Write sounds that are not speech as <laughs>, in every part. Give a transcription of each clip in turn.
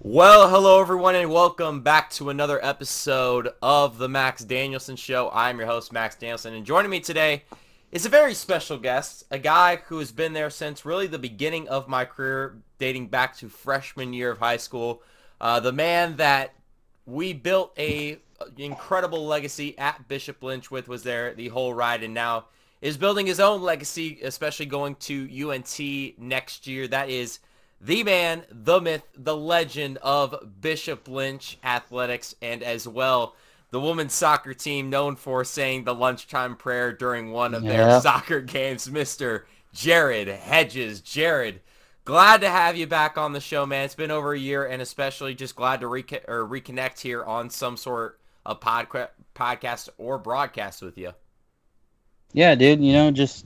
Well, hello everyone, and welcome back to another episode of the Max Danielson Show. I'm your host, Max Danielson, and joining me today is a very special guest, a guy who has been there since really the beginning of my career, dating back to freshman year of high school. Uh, the man that we built a incredible legacy at Bishop Lynch with was there the whole ride, and now is building his own legacy, especially going to UNT next year. That is the man, the myth, the legend of Bishop Lynch Athletics, and as well the women's soccer team known for saying the lunchtime prayer during one of yeah. their soccer games, Mr. Jared Hedges. Jared, glad to have you back on the show, man. It's been over a year, and especially just glad to re- or reconnect here on some sort of podca- podcast or broadcast with you. Yeah, dude. You know, just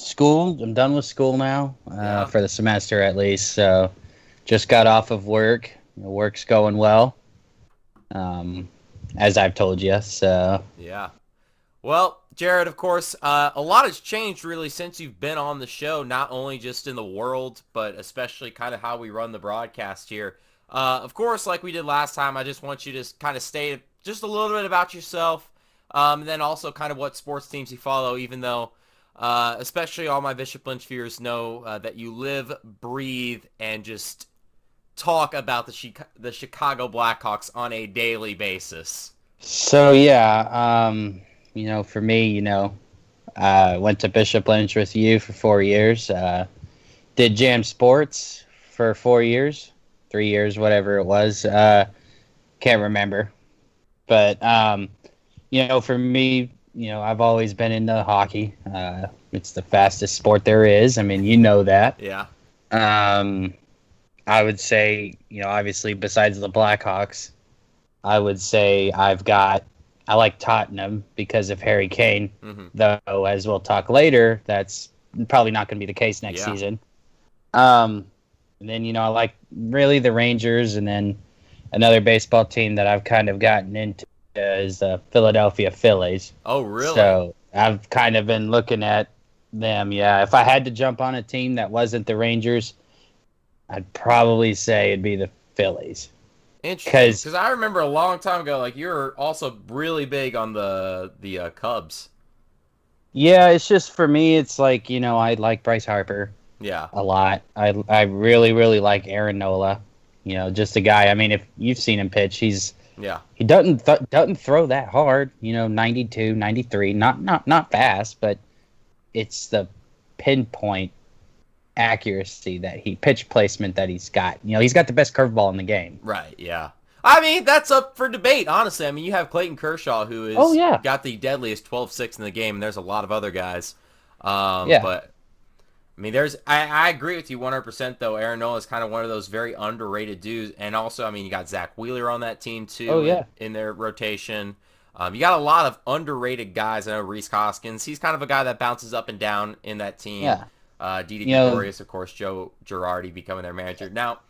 school. I'm done with school now uh, yeah. for the semester at least. So, just got off of work. The work's going well. Um, as I've told you. So yeah. Well, Jared, of course, uh, a lot has changed really since you've been on the show. Not only just in the world, but especially kind of how we run the broadcast here. Uh, of course, like we did last time, I just want you to kind of state just a little bit about yourself, um, and then also kind of what sports teams you follow. Even though, uh, especially all my Bishop Lynch viewers know uh, that you live, breathe, and just talk about the Chica- the Chicago Blackhawks on a daily basis. So yeah, um, you know, for me, you know, I uh, went to Bishop Lynch with you for four years. Uh, did Jam Sports for four years, three years, whatever it was. Uh, can't remember, but um, you know, for me, you know, I've always been into hockey. Uh, it's the fastest sport there is. I mean, you know that. Yeah. Um, I would say, you know, obviously besides the Blackhawks, I would say I've got I like Tottenham because of Harry Kane. Mm-hmm. Though, as we'll talk later, that's probably not going to be the case next yeah. season. Um, and then you know I like really the Rangers, and then another baseball team that I've kind of gotten into is the Philadelphia Phillies. Oh, really? So I've kind of been looking at them. Yeah, if I had to jump on a team that wasn't the Rangers, I'd probably say it'd be the Phillies. Interesting. Because I remember a long time ago, like you were also really big on the the uh, Cubs. Yeah, it's just for me. It's like you know I like Bryce Harper. Yeah. A lot. I I really really like Aaron Nola. You know, just a guy. I mean, if you've seen him pitch, he's yeah. He doesn't th- doesn't throw that hard. You know, 92, 93. Not not not fast, but it's the pinpoint accuracy that he pitch placement that he's got. You know, he's got the best curveball in the game. Right. Yeah. I mean, that's up for debate, honestly. I mean, you have Clayton Kershaw, who is oh, yeah. got the deadliest 12-6 in the game, and there's a lot of other guys. Um, yeah. But, I mean, there's I, I agree with you 100%, though. Aaron Nola is kind of one of those very underrated dudes. And also, I mean, you got Zack Wheeler on that team, too, oh, yeah. in, in their rotation. Um, you got a lot of underrated guys. I know Rhys Hoskins. He's kind of a guy that bounces up and down in that team. Yeah. Uh, Didi Gregorius, of course, Joe Girardi becoming their manager. Now,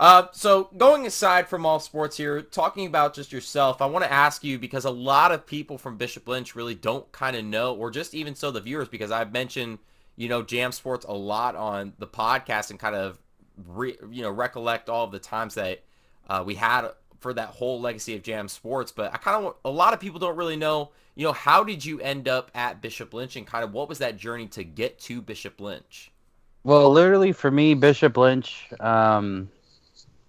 uh, so going aside from all sports here, talking about just yourself, I want to ask you because a lot of people from Bishop Lynch really don't kind of know, or just even so the viewers, because I've mentioned, you know, Jam Sports a lot on the podcast and kind of, re, you know, recollect all of the times that uh, we had for that whole legacy of Jam Sports. But I kind of, a lot of people don't really know you know, how did you end up at Bishop Lynch and kind of what was that journey to get to Bishop Lynch? Well, literally for me, Bishop Lynch, um,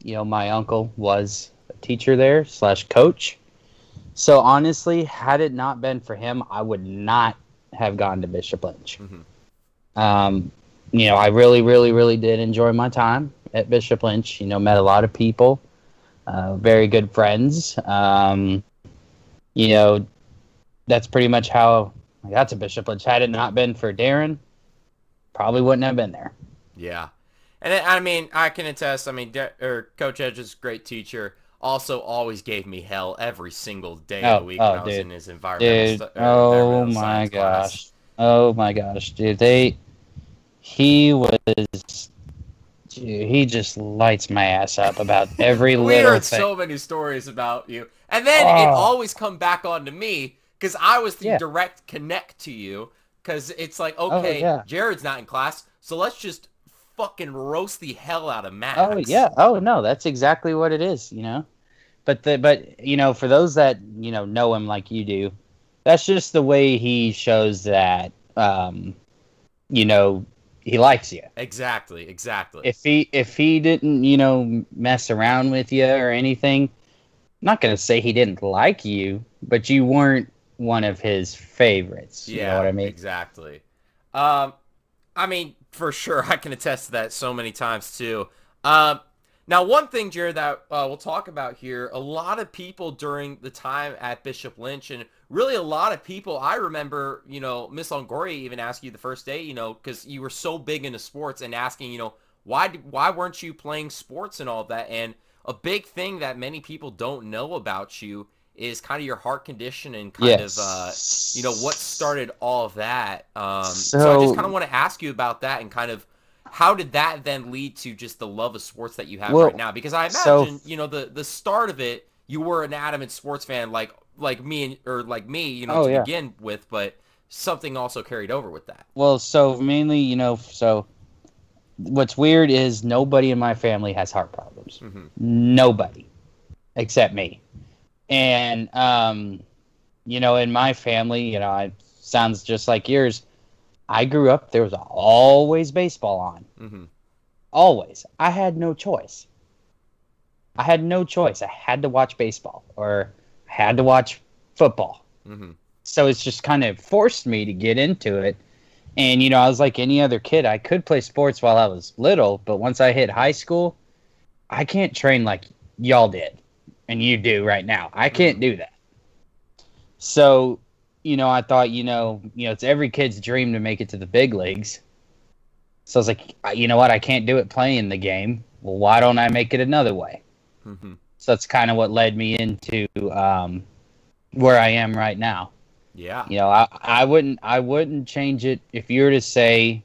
you know, my uncle was a teacher there slash coach. So honestly, had it not been for him, I would not have gone to Bishop Lynch. Mm-hmm. Um, you know, I really, really, really did enjoy my time at Bishop Lynch. You know, met a lot of people, uh, very good friends. Um, you know, that's pretty much how I got to Bishop Lynch. Had it not been for Darren, probably wouldn't have been there. Yeah, and I mean, I can attest. I mean, De- or Coach Edge is a great teacher. Also, always gave me hell every single day oh, of the week oh, when I was dude. in his environmental. Dude, stu- oh my gosh, class. oh my gosh, dude, they he was Dude, he just lights my ass up about every <laughs> we little heard thing. so many stories about you, and then oh. it always come back on to me because I was the Yeah. direct connect to you. Because it's like, Oh, okay, yeah. Jared's not in class, so let's just fucking roast the hell out of Max. Oh yeah. Oh no, that's exactly what it is. You know, but the but you know for those that you know know him like you do, that's just the way he shows that um, you know he likes you. Exactly. Exactly. If he if he didn't you know mess around with you or anything, I'm not gonna say he didn't like you, but you weren't one of his favorites. You yeah. know what I mean? Exactly. Um, I mean, for sure, I can attest to that so many times too. Um, now, one thing, Jared, that uh, we'll talk about here, a lot of people during the time at Bishop Lynch, and really a lot of people, I remember, you know, Miss Longoria even asked you the first day, you know, because you were so big into sports and asking, you know, why why weren't you playing sports and all that? And a big thing that many people don't know about you is kind of your heart condition and kind Yes. of, uh, you know, what started all of that. Um, so, So- I just kind of want to ask you about that and kind of how did that then lead to just the love of sports that you have Well, right now? Because I so- imagine, you know, the the start of it, you were an adamant sports fan, like like me and or like me, you know, Oh, to yeah. begin with, but something also carried over with that. Well, so mainly, you know, so what's weird is nobody in my family has heart problems. hmm Nobody, except me. And um, you know, in my family, you know, it sounds just like yours. I grew up. There was always baseball on. hmm Always. I had no choice. I had no choice. I had to watch baseball or had to watch football. hmm so it's just kind of forced me to get into it. And you know i was like any other kid i could play sports while i was little but once i hit high school i can't train like y'all did and you do right now. I can't do that. So you know i thought you know you know it's every kid's dream to make it to the big leagues. So i was like you know what? I can't do it playing the game. Well why don't i make it another way? Hmm so that's kind of what led me into um, where i am right now Yeah. you know, I, I wouldn't I wouldn't change it if you were to say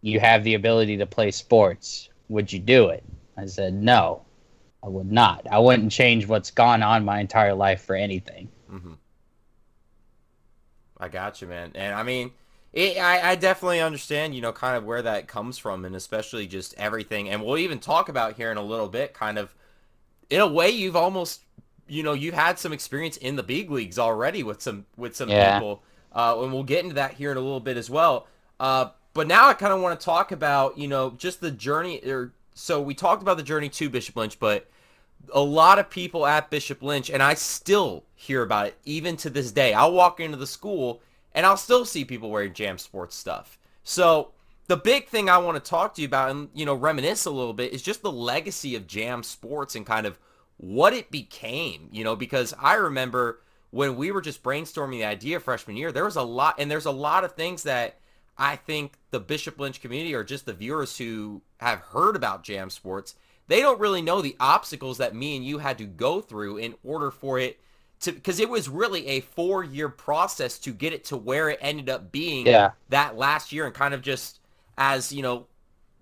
you have the ability to play sports. Would you do it? I said no, I would not. I wouldn't change what's gone on my entire life for anything. hmm I got you, man. And I mean, it, I, I definitely understand, you know, kind of where that comes from, and especially just everything. And we'll even talk about here in a little bit, kind of, in a way, you've almost, you know, you've had some experience in the big leagues already with some with some Yeah. people, uh, and we'll get into that here in a little bit as well. Uh, but now I kind of want to talk about, you know, just the journey. Or so we talked about the journey to Bishop Lynch, but a lot of people at Bishop Lynch, and I still hear about it even to this day. I'll walk into the school and I'll still see people wearing Jam Sports stuff. So the big thing I want to talk to you about and you know reminisce a little bit is just the legacy of Jam Sports and kind of what it became. You know, because I remember when we were just brainstorming the idea freshman year, there was a lot, and there's a lot of things that I think the Bishop Lynch community or just the viewers who have heard about Jam Sports, they don't really know the obstacles that me and you had to go through in order for it to because it was really a four year process to get it to where it ended up being Yeah. that last year and kind of just as you know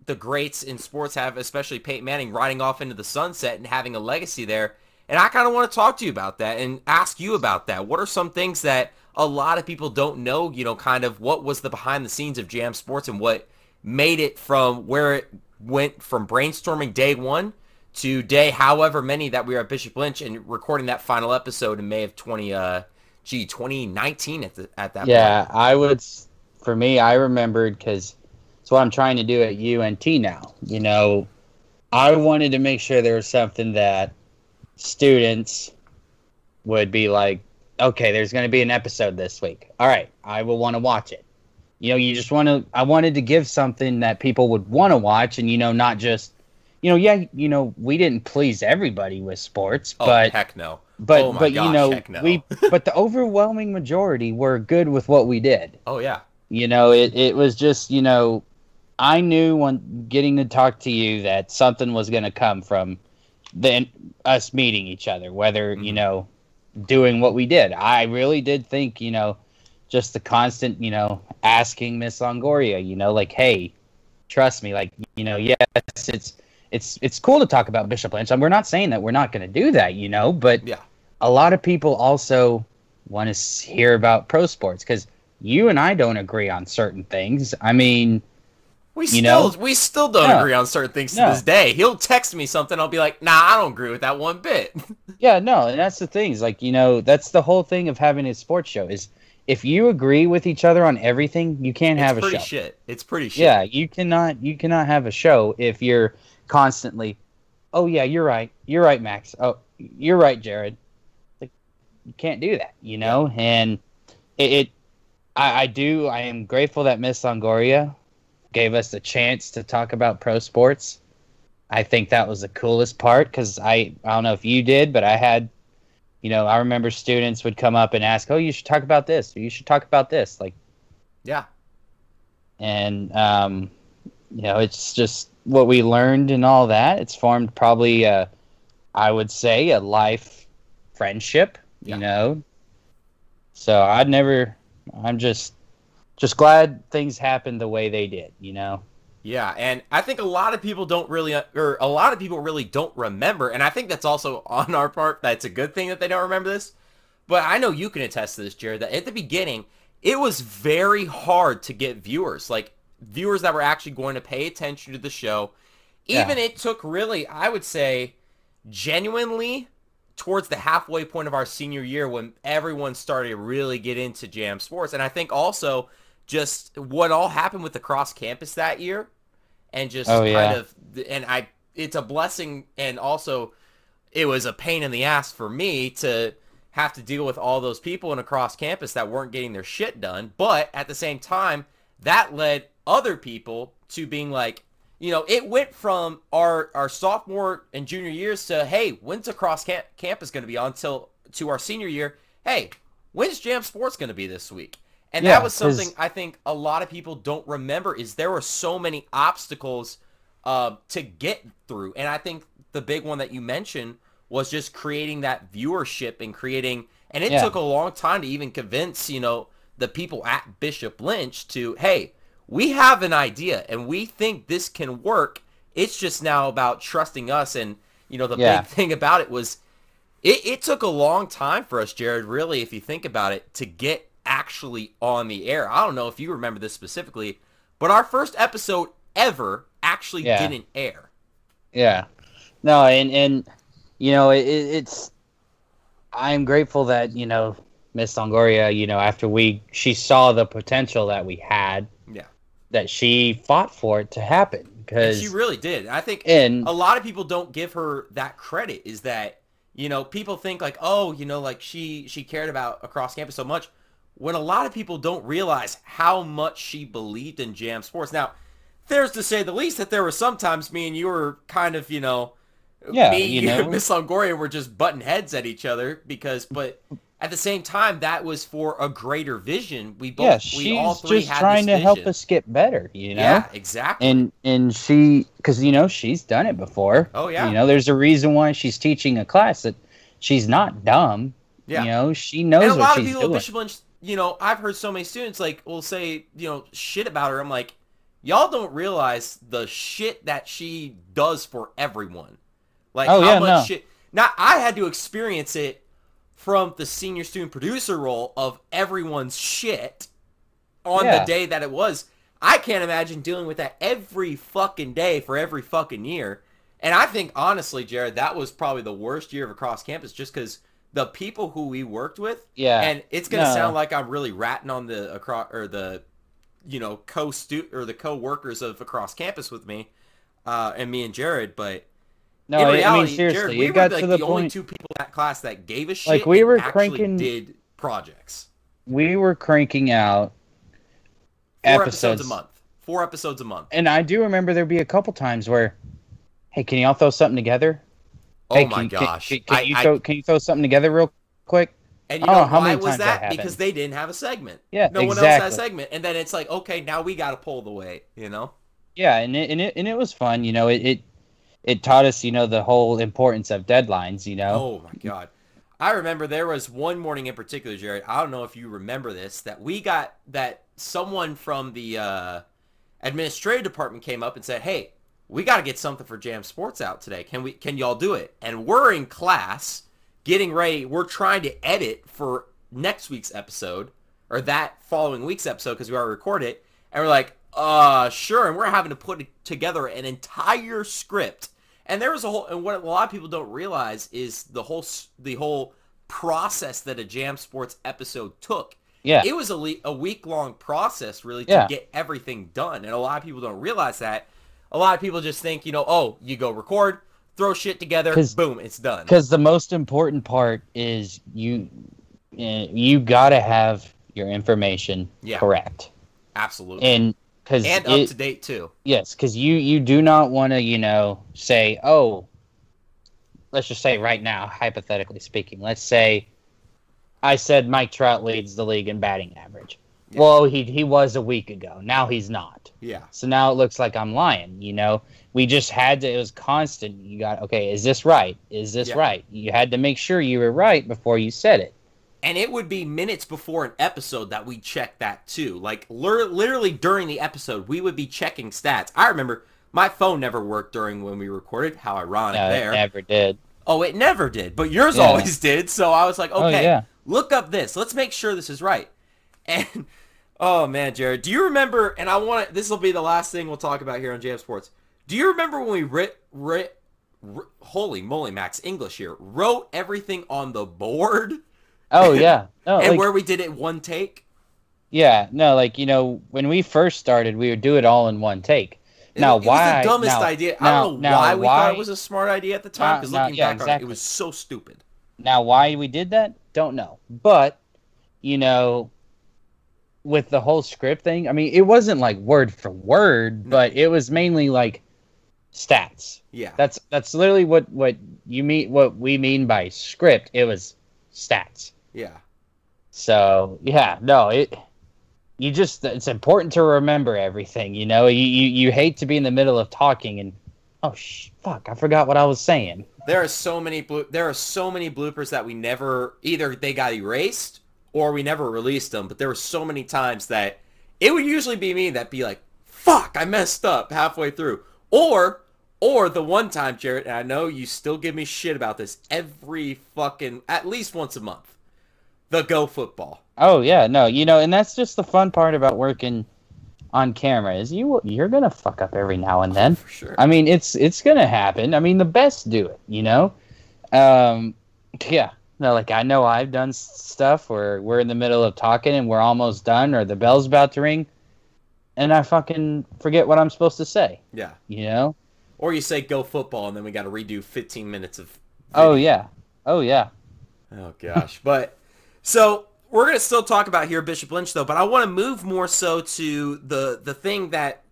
the greats in sports have especially Peyton Manning riding off into the sunset and having a legacy there and I kind of want to talk to you about that and ask you about that what are some things that a lot of people don't know you know kind of what was the behind the scenes of Jam Sports and what made it from where it went from brainstorming day one to day however many that we were at Bishop Lynch and recording that final episode in May of 20 uh gee 2019 at the at that Yeah, I would. For me, I remembered because it's what I'm trying to do at UNT now. You know, I wanted to make sure there was something that students would be like, okay, there's going to be an episode this week. All right, I will want to watch it. You know, you just want to. I wanted to give something that people would want to watch, and you know, not just, you know, yeah, you know, we didn't please everybody with sports, Oh but heck no. but oh but gosh, you know, heck no. we but the overwhelming majority were good with what we did. Oh yeah. You know, it, it was just, you know, I knew when getting to talk to you that something was going to come from the, us meeting each other, whether, you Mhm. know, doing what we did. I really did think, you know, just the constant, you know, asking Miss Longoria, you know, like, hey, trust me, like, you know, yes, it's it's it's cool to talk about Bishop Lynch. And we're not saying that we're not going to do that, you know, but Yeah. a lot of people also want to hear about pro sports because you and I don't agree on certain things. I mean, We You still know? we still don't No. agree on certain things to No. this day. He'll text me something, I'll be like, "Nah, I don't agree with that one bit." <laughs> Yeah, no, and that's the thing. Is like you know that's the whole thing of having a sports show is if you agree with each other on everything, you can't have it's a pretty show. shit. It's pretty shit. Yeah, you cannot you cannot have a show if you're constantly, oh yeah, you're right, you're right, Max. Oh, you're right, Jared. Like you can't do that, you know. And it, it I, I do. I am grateful that Miss Longoria gave us a chance to talk about pro sports. I think that was the coolest part because I I don't know if you did, but I had. You know, I remember students would come up and ask, "Oh, you should talk about this, or you should talk about this." Like, Yeah. and um, you know it's just what we learned and all that it's formed probably a, i would say a life friendship Yeah. you know so i'd never i'm just just glad things happened the way they did you know Yeah, and I think a lot of people don't really, or a lot of people really don't remember, and I think that's also <laughs> on our part. That's a good thing that they don't remember this. But I know you can attest to this, Jared. That at the beginning, it was very hard to get viewers, like viewers that were actually going to pay attention to the show. Even it took really, I would say, genuinely towards the halfway point of our senior year when everyone started to really get into jam sports. And I think also just what all happened with the cross campus that year and just Oh, kind yeah. of and I it's a blessing and also it was a pain in the ass for me to have to deal with all those people in across campus that weren't getting their shit done. But at the same time, that led other people to being like, you know, it went from our our sophomore and junior years to, hey, when's across camp- campus going to be on till to our senior year? Hey, when's Jam Sports going to be this week? And Yeah, that was something I think a lot of people don't remember is there were so many obstacles uh, to get through. And I think the big one that you mentioned was just creating that viewership and creating, and it Yeah. took a long time to even convince, you know, the people at Bishop Lynch to, hey, we have an idea and we think this can work. It's just now about trusting us. And, you know, the Yeah. big thing about it was it, it took a long time for us, Jared, really, if you think about it, to get actually on the air. I don't know if you remember this specifically, but our first episode ever actually Yeah. didn't air. Yeah, no, and and you know it, it- it's. I'm grateful that you know Miss Longoria, you know, after we she saw the potential that we had, Yeah. that she fought for it to happen because she really did. I think and a lot of people don't give her that credit is that you know people think like oh you know like she she cared about across campus so much when a lot of people don't realize how much she believed in jam sports now there's to say the least that there were sometimes me and you were kind of you know Yeah, me you <laughs> know. miss longoria were just butting heads at each other because but at the same time that was for a greater vision we both yeah, we all she's three just had trying to help us get better, you know. yeah exactly And and she, because you know she's done it before. Oh, yeah. You know, there's a reason why she's teaching a class that she's not dumb. Yeah. You know, she knows and a what lot of she's people at doing. Bishop Lynch, you know, I've heard so many students like will say, you know, shit about her. I'm like, y'all don't realize the shit that she does for everyone. Like Oh, how yeah, much no. shit. Now I had to experience it from the senior student producer role of everyone's shit on Yeah. the day that it was. I can't imagine dealing with that every fucking day for every fucking year. And I think honestly, Jared, that was probably the worst year of across campus just because the people who we worked with Yeah. and it's gonna No. sound like I'm really ratting on the across or the you know co stu or the co-workers of across campus with me uh, and me and Jared, but no, in reality, I mean seriously, Jared, we it got were like to the, the, only point two people in that class that gave a shit. Like, we were actually cranking- did projects. we were cranking out Four episodes. episodes a month. Four episodes a month. and I do remember there'd be a couple times where, hey, can y'all throw something together? Oh Hey, my can, can- gosh! Can, can I- you I- throw can you throw something together real quick? and you know know how why many was that that? because they didn't have a segment. Yeah, No one else had a segment, and then it's like, okay, now we got to pull the weight. You know? Yeah, and it, and it and it was fun. You know, it, it it taught us, you know, the whole importance of deadlines. You know, Oh my god. I remember there was one morning in particular, Jared. I don't know if you remember this, that we got that someone from the uh, administrative department came up and said, "Hey, we got to get something for Jam Sports out today. Can we? Can y'all do it?" And we're in class, getting ready. We're trying to edit for next week's episode or that following week's episode because we already recorded it. And we're like, uh, sure. And we're having to put together an entire script. And there was a whole, and what a lot of people don't realize is the whole, the whole process that a Jam Sports episode took. Yeah. It was a, le- a week long process really to Yeah. get everything done. And a lot of people don't realize that. A lot of people just think, you know, oh, you go record, throw shit together, boom, it's done. Because the most important part is you, uh, you gotta have your information Yeah. correct, Absolutely. and because And up to date too. yes, because you you do not want to you know say oh, let's just say right now hypothetically speaking, let's say I said Mike Trout leads the league in batting average. Yeah. Well, he he was a week ago. Now he's not. Yeah. So now it looks like I'm lying, you know? We just had to, it was constant. You got, okay, is this right? Is this Yeah. right? You had to make sure you were right before you said it. And it would be minutes before an episode that we check that too. Like literally during the episode, we would be checking stats. I remember my phone never worked during when we recorded. How ironic No, it there. never did. Oh, it never did, but yours Yeah. always <laughs> did. So I was like, Oh, okay, yeah. look up this. Let's make sure this is right. And oh man, Jared, do you remember? And I want to. This will be the last thing we'll talk about here on Jam Sports. Do you remember when we writ, writ, writ holy moly, Max English here wrote everything on the board Oh, <laughs> yeah. No, and like, where we did it one take? yeah, no, like, you know, when we first started, we would do it all in one take. It- Now, it why? was the dumbest now, idea. I don't know now, why we thought it was a smart idea at the time. Because looking yeah, back on it, it was so stupid. Now, why we did that, don't know. But, you know, with the whole script thing, I mean, it wasn't like word for word, No. but it was mainly like stats. Yeah. That's that's literally what what you mean what we mean by script. It was stats. Yeah. So yeah, no, it you just it's important to remember everything. You know, you you, you hate to be in the middle of talking and oh sh- fuck, I forgot what I was saying. There are so many blo- there are so many bloopers that we never either they got erased or we never released them. But there were so many times that it would usually be me that be like, "Fuck, I messed up halfway through," or or the one time, Jared, and I know you still give me shit about this every fucking at least once a month. The Go Football. Oh yeah, no, you know, and that's just the fun part about working on camera is you you're gonna fuck up every now and then. For sure. I mean, it's it's gonna happen. I mean, the best do it, you know. Um, <laughs> yeah, no, like I know I've done stuff where we're in the middle of talking and we're almost done, or the bell's about to ring, and I fucking forget what I'm supposed to say. yeah. You know? Or you say Go Football and then we got to redo 15 minutes of Oh yeah, oh yeah. Oh gosh, <laughs> but so we're gonna still talk about here Bishop Lynch though, but I want to move more so to the the thing that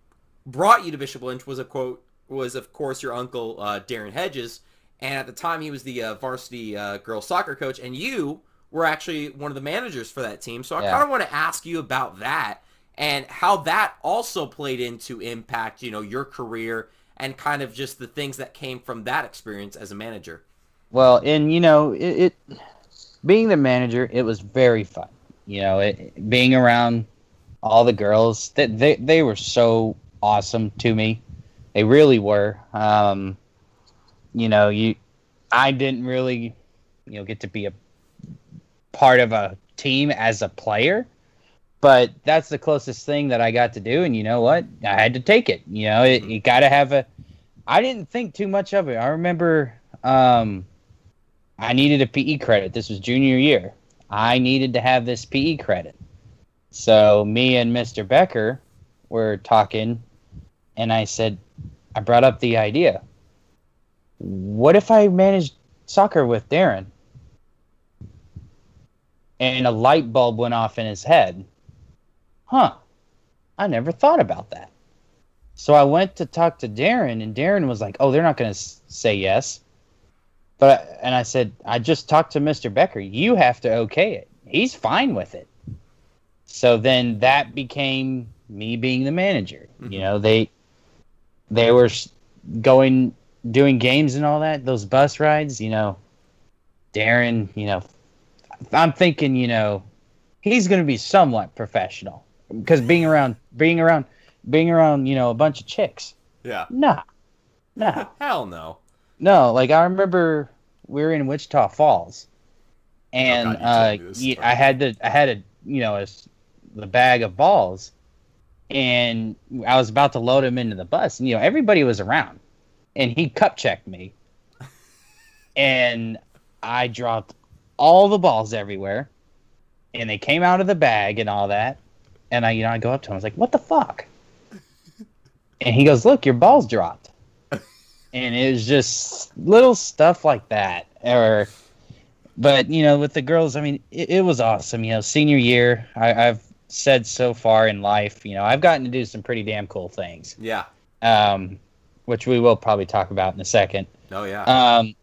brought you to Bishop Lynch was a quote was of course your uncle uh, Darren Hedges, and at the time he was the uh, varsity uh, girls soccer coach, and you were actually one of the managers for that team. So I Yeah. kind of want to ask you about that and how that also played into impact, you know, your career and kind of just the things that came from that experience as a manager. Well, and you know, it, it being the manager, it was very fun. You know, it, being around all the girls, that they, they were so awesome to me. They really were. Um, you know, you I didn't really, you know, get to be a part of a team as a player, but that's the closest thing that I got to do. And you know what? I had to take it. You know, it, you got to have a. I didn't think too much of it. I remember um, I needed a PE credit. This was junior year. I needed to have this PE credit. So me and Mr. Becker were talking, and I said, I brought up the idea. What if I managed soccer with Darren? And a light bulb went off in his head. Huh. I never thought about that. So I went to talk to Darren, and Darren was like, "Oh, they're not going to s- say yes." But and I said, "I just talked to Mr. Becker. You have to okay it. He's fine with it." So then that became me being the manager. You Mhm. know, they they were going doing games and all that. Those bus rides, you know. Darren, you know, I'm thinking, you know, he's going to be somewhat professional because being around being around being around, you know, a bunch of chicks. Yeah. Nah. Nah. <laughs> Hell no. no, like I remember we were in Wichita Falls and Oh, God, uh me this ye- story. I had to I had a, you know, a, the bag of balls and I was about to load him into the bus, and you know everybody was around, and he cup checked me, and I dropped all the balls everywhere, and they came out of the bag and all that, and I you know I go up to him, I was like, "What the fuck?" And he goes, "Look, your balls dropped," and it was just little stuff like that, or. But you know, with the girls, I mean, it, it was awesome. You know, senior year, I, I've said so far in life, you know, I've gotten to do some pretty damn cool things. Yeah. Um, which we will probably talk about in a second. Oh yeah. Um,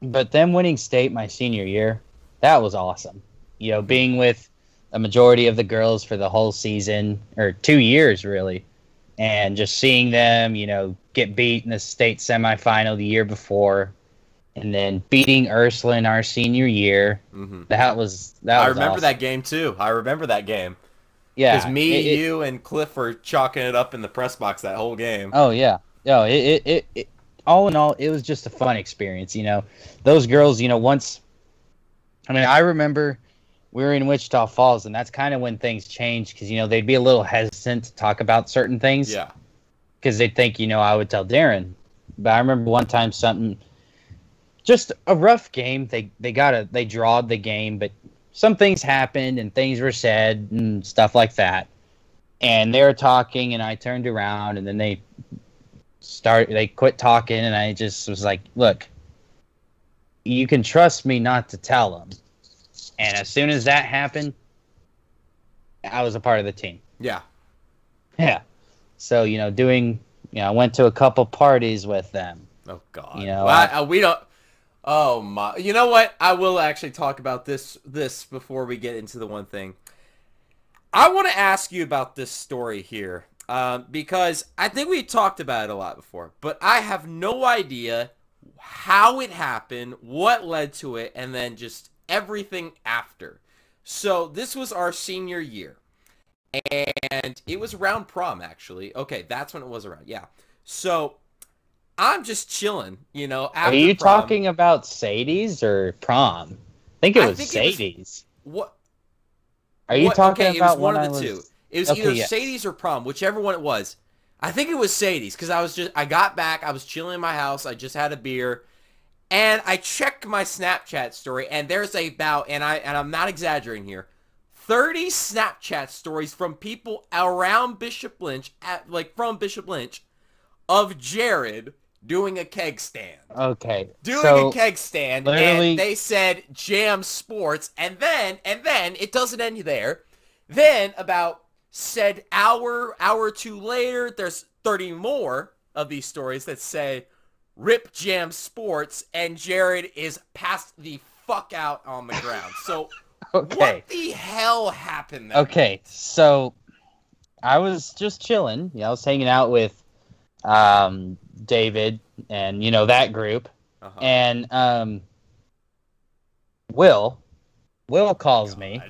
but then winning state my senior year, that was awesome. You know, being with a majority of the girls for the whole season or two years really, and just seeing them, you know, get beat in the state semifinal the year before, and then beating Ursuline in our senior year. hmm That was that. I was remember awesome. that game too. I remember that game. Yeah, Because me, it- you, and Cliff were chalking it up in the press box that whole game. Oh yeah, no, it, it, it, it, all in all, it was just a fun experience. You know, those girls. You know, once, I mean, I remember we were in Wichita Falls, and that's kind of when things changed because you know they'd be a little hesitant to talk about certain things Yeah. because they'd think you know I would tell Darren. But I remember one time something, just a rough game. They they got a they drawed the game, but some things happened and things were said and stuff like that. And they were talking, and I turned around, and then they start they quit talking, and I just was like, "Look, you can trust me not to tell them." And as soon as that happened, I was a part of the team. Yeah. Yeah. So you know, doing you know, I went to a couple parties with them. Oh God. You know, Well, I- I- uh, we don't. Oh my! You know what? I will actually talk about this this before we get into the one thing. I want to ask you about this story here um, because I think we talked about it a lot before, but I have no idea how it happened, what led to it, and then just everything after. So this was our senior year, and it was around prom actually. Okay, that's when it was around. Yeah. So I'm just chilling, you know. Are you prom. talking about Sadie's or prom? I think it was think it was- Sadie's. What? Are you what- talking okay, about it was one of the I two. It was Okay, either yes. Sadie's or prom, whichever one it was. I think it was Sadie's because I was just I got back, I was chilling in my house, I just had a beer, and I checked my Snapchat story, and there's about and I and I'm not exaggerating here, thirty Snapchat stories from people around Bishop Lynch at like from Bishop Lynch, of Jared doing a keg stand Okay. doing so a keg stand literally- and they said jam sports and then and then it doesn't end there then about said hour hour or two later there's 30 more of these stories that say rip jam sports and jared is passed the fuck out on the ground so <laughs> okay. what the hell happened there Okay. So I was just chilling. Yeah, I was hanging out with um, David and you know that group, Uh-huh. and um, Will. Will calls me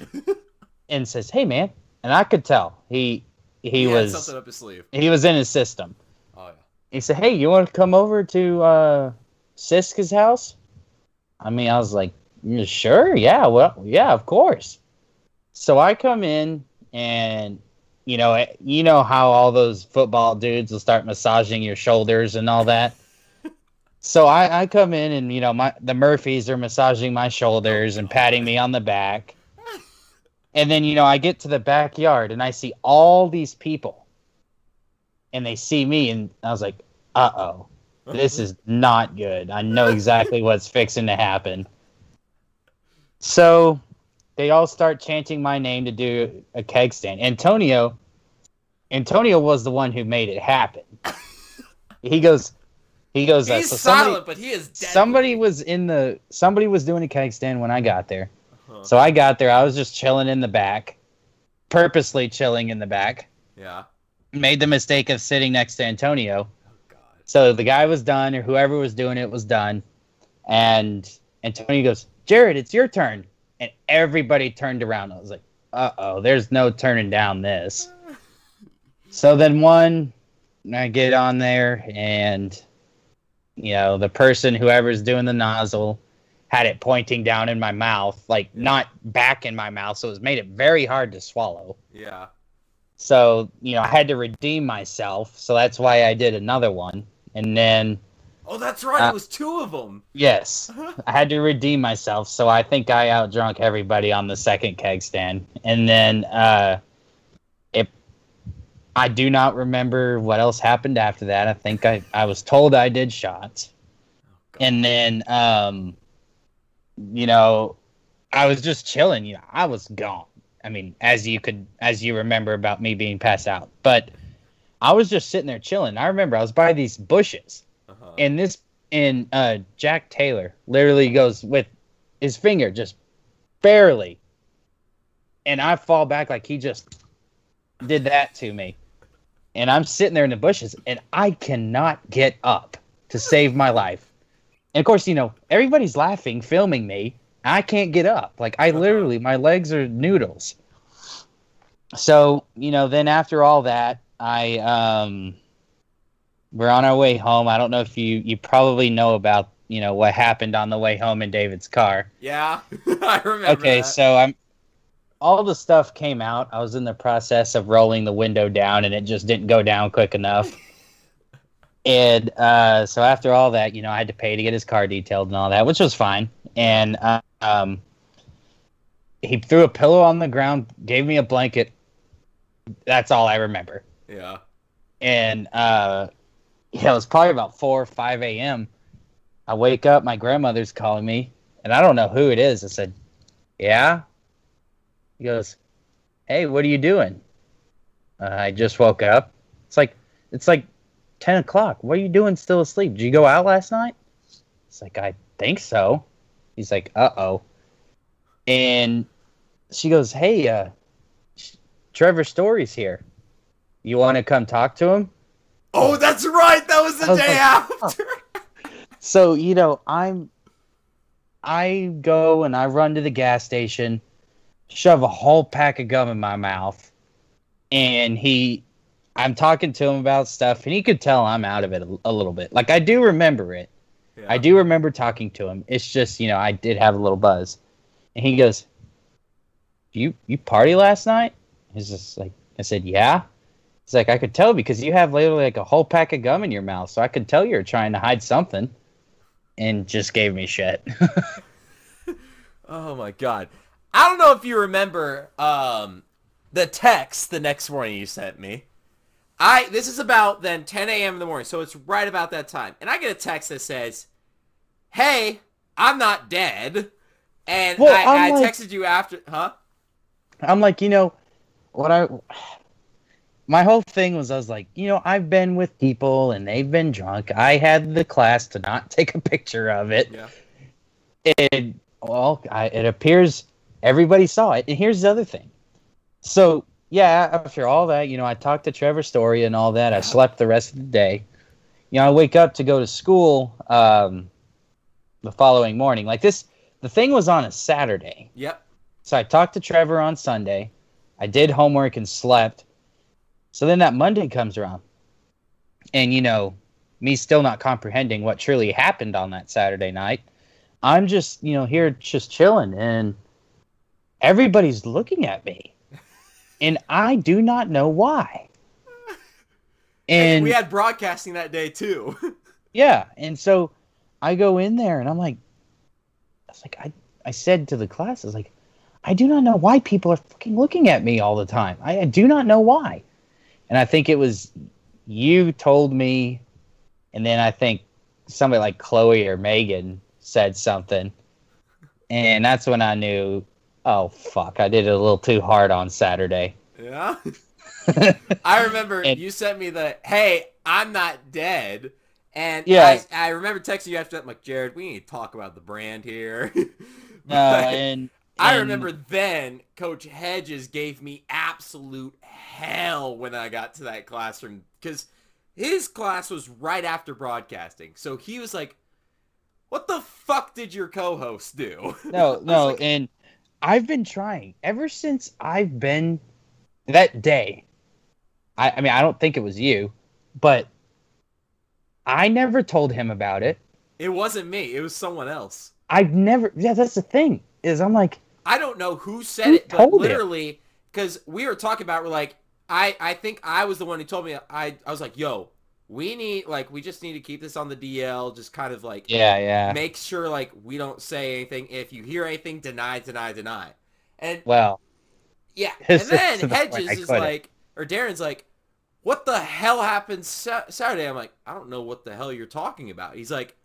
<laughs> and says, "Hey, man," and I could tell he he, was something up his sleeve he was in his system. oh yeah He said, "Hey, you want to come over to uh, Siska's house?" I mean, I was like, "Sure, yeah, well, yeah, of course." So I come in, and you know, eh, you know how all those football dudes will start massaging your shoulders and all that. <laughs> so I, I come in, and you know, my the Murphys are massaging my shoulders and patting me on the back. And then, you know, I get to the backyard and I see all these people. And they see me, and I was like, uh oh, this is not good. I know exactly <laughs> what's fixing to happen. So they all start chanting my name to do a keg stand. Antonio, Antonio was the one who made it happen. He goes, he goes, uh, he's so somebody- silent but he is dead somebody was in the somebody was doing a keg stand when I got there. So I got there. I was just chilling in the back, purposely chilling in the back. yeah Made the mistake of sitting next to Antonio. oh god So the guy was done, or whoever was doing it was done. And Antonio goes, Jared, it's your turn. And everybody turned around. I was like, uh oh, there's no turning down this. <laughs> So then one, I get on there, and you know the person, whoever's doing the nozzle, had it pointing down in my mouth, like not back in my mouth, so it made it very hard to swallow. yeah So, you know, I had to redeem myself. So that's why I did another one. And then, Oh, that's right. Uh, it was two of them. yes, <laughs> I had to redeem myself. So I think I outdrunk everybody on the second keg stand. And then, uh, it, I do not remember what else happened after that. I think I, I was told I did shots. Oh, And then, um, you know, I was just chilling. You know, I was gone. I mean, as you could, as you remember about me being passed out, but I was just sitting there chilling. I remember I was by these bushes, Uh-huh. and this, and uh, Jack Taylor literally goes with his finger just barely, and I fall back like he just did that to me, and I'm sitting there in the bushes, and I cannot get up to save my life. And of course, you know, everybody's laughing, filming me. I can't get up. Like I literally, my legs are noodles. So, you know, then after all that, I um we're on our way home. I don't know if you you probably know about, you know, what happened on the way home in David's car. yeah, <laughs> I remember. Okay, that. so I'm all the stuff came out. I was in the process of rolling the window down and it just didn't go down quick enough. <laughs> and uh, so after all that, you know, I had to pay to get his car detailed and all that, which was fine. And uh, um, he threw a pillow on the ground, gave me a blanket. That's all I remember. yeah. And uh, yeah, it was probably about four or five a.m. I wake up, my grandmother's calling me, and I don't know who it is. I said, "Yeah." He goes, "Hey, what are you doing?" Uh, I just woke up. It's like it's like ten o'clock. What are you doing still asleep? Did you go out last night? It's like I think so. He's like, "Uh oh," and she goes, "Hey, uh, Trevor Story's here. You want to come talk to him?" Oh, that's right. That was the was day like, after. <laughs> So, you know, I'm I go and I run to the gas station, shove a whole pack of gum in my mouth, and he I'm talking to him about stuff and he could tell I'm out of it a, a little bit. Like I do remember it. Yeah. I do remember talking to him. It's just, you know, I did have a little buzz. And he goes, "You you party last night?" He's just like I said, "Yeah." He's like, "I could tell because you have literally like a whole pack of gum in your mouth, so I could tell you're trying to hide something." And just gave me shit. <laughs> Oh my god. I don't know if you remember um the text the next morning you sent me. I this is about then 10 a.m. in the morning, so it's right about that time. And I get a text that says, Hey, I'm not dead. And Well, I, I'm like- texted you after huh? I'm like, you know, what I my whole thing was I was like, you know, I've been with people and they've been drunk. I had the class to not <laughs> take a picture of it. Yeah. It well, I, it appears everybody saw it. And here's the other thing. So yeah, after all that, you know, I talked to Trevor Story and all that. I slept the rest of the day. You know, I wake up to go to school um, the following morning. Like this, the thing was on a Saturday. Yep. So I talked to Trevor on Sunday. I did homework and slept. So then that Monday comes around. And, you know, me still not comprehending what truly happened on that Saturday night. I'm just, you know, here just chilling and everybody's looking at me. And I do not know why. <laughs> And we had broadcasting that day too. <laughs> yeah, and so I go in there and I'm like, I was like, I, I said to the class, I was like, I do not know why people are fucking looking at me all the time. I, I do not know why. And I think it was you told me, and then I think somebody like Chloe or Megan said something, and that's when I knew, oh fuck, I did it a little too hard on Saturday. yeah. <laughs> I remember And- you sent me the hey, I'm not dead. And Yeah. I, I remember texting you after that, I'm like, Jared, we need to talk about the brand here. <laughs> Uh, But- and I remember then Coach Hedges gave me absolute hell when I got to that classroom because his class was right after broadcasting. So he was like, "What the fuck did your co-host do?" <laughs> No, no, like, and I've been trying ever since I've been that day. I, I mean, I don't think it was you, but I never told him about it. it wasn't me. It was someone else. I've never. Yeah, that's the thing. Is I'm like, I don't know who said Who it, but literally, because we were talking about, we're like, I I think I was the one who told me. I I was like, yo, we need like we just need to keep this on the DL. Just kind of like Yeah, yeah. make sure like we don't say anything. If you hear anything, deny, deny, deny. And Well, yeah, <laughs> and then the Hedges is like, or Darren's like, what the hell happened Sa- Saturday? I'm like, I don't know what the hell you're talking about. He's like,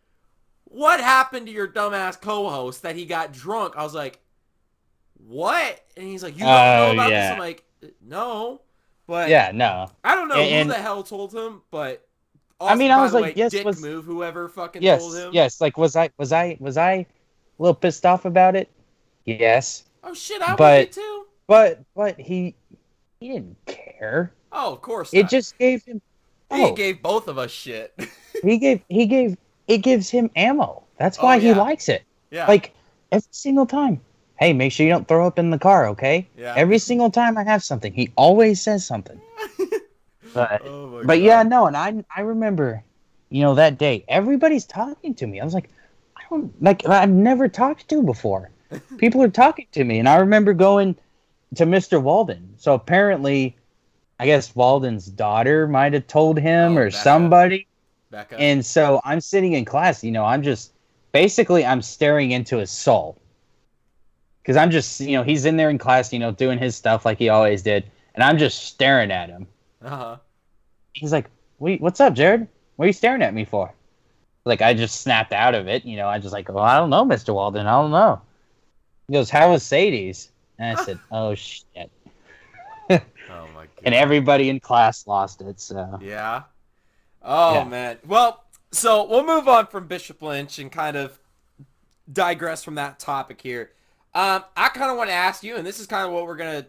what happened to your dumbass co-host that he got drunk? I was like, what? And he's like, you don't know Oh, about this? I'm like, no. But yeah, no. I don't know And- who the hell told him, but I mean, I was like, way, yes, dick was- move, whoever fucking Yes, told him. yes. Like, was I, was I, was I a little pissed off about it? Yes, Oh shit, I But- was too. but, but he, he didn't care. Oh, of course. It not. just gave him. he Oh, gave both of us shit. <laughs> he gave, he gave, it gives him ammo. That's oh, why Oh, he likes it. yeah. Like every single time. Hey, make sure you don't throw up in the car, okay? yeah. Every single time I have something, he always says something. <laughs> But oh but yeah, no, and I I remember, you know, that day everybody's talking to me. I was like, I don't like I've never talked to before. <laughs> People are talking to me, and I remember going to Mr. Walden. So apparently, I guess Walden's daughter might have told him Oh, or Becca. somebody. Becca. And so I'm sitting in class, you know, I'm just basically I'm staring into his soul. Cuz I'm just, you know, he's in there in class, you know, doing his stuff like he always did, and I'm just staring at him. uh-huh. He's like, "Wait, what's up, Jared? What are you staring at me for?" Like I just snapped out of it, you know, I just like, "Well, I don't know, Mr. Walden. I don't know." He goes, "How was Sadie's?" And I said, "Oh <laughs> shit." Oh my god. <laughs> And everybody in class lost it, so Yeah. Oh Yeah. man. Well, so we'll move on from Bishop Lynch and kind of digress from that topic here. Um, I kind of want to ask you, and this is kind of what we're gonna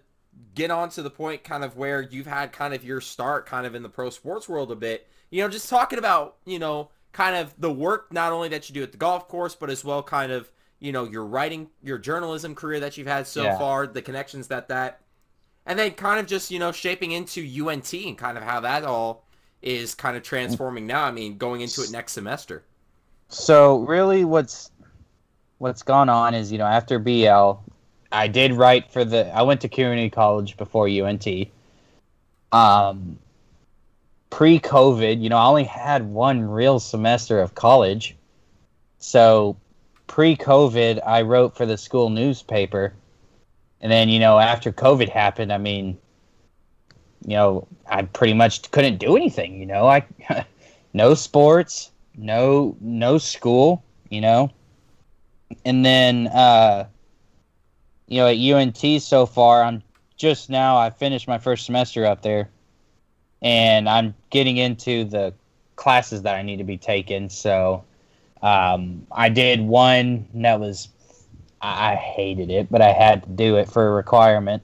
get on to the point, kind of where you've had kind of your start, kind of in the pro sports world a bit. You know, just talking about you know kind of the work not only that you do at the golf course, but as well kind of you know your writing, your journalism career that you've had so Yeah. far, the connections that that, and then kind of just you know shaping into UNT and kind of how that all is kind of transforming now. I mean, going into it next semester. So really, what's what's gone on is you know after BL, I did write for the. I went to community college before UNT. Um, pre-COVID, you know, I only had one real semester of college, so pre-COVID, I wrote for the school newspaper, and then you know after COVID happened, I mean, you know, I pretty much couldn't do anything. You know, I <laughs> no sports no no school you know and then uh you know at unt so far i'm just now i finished my first semester up there and i'm getting into the classes that i need to be taking so um i did one that was i, I hated it but i had to do it for a requirement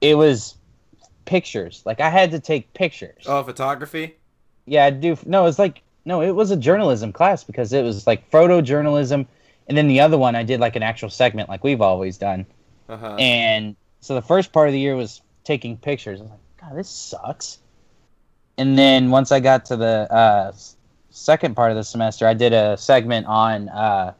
it was pictures like i had to take pictures Oh, photography. yeah, I do. No, it's like no, it was a journalism class because it was like photojournalism, and then the other one I did like an actual segment like we've always done. Uh huh. And so the first part of the year was taking pictures. I was like, God, this sucks. And then once I got to the uh, second part of the semester, I did a segment on. Uh,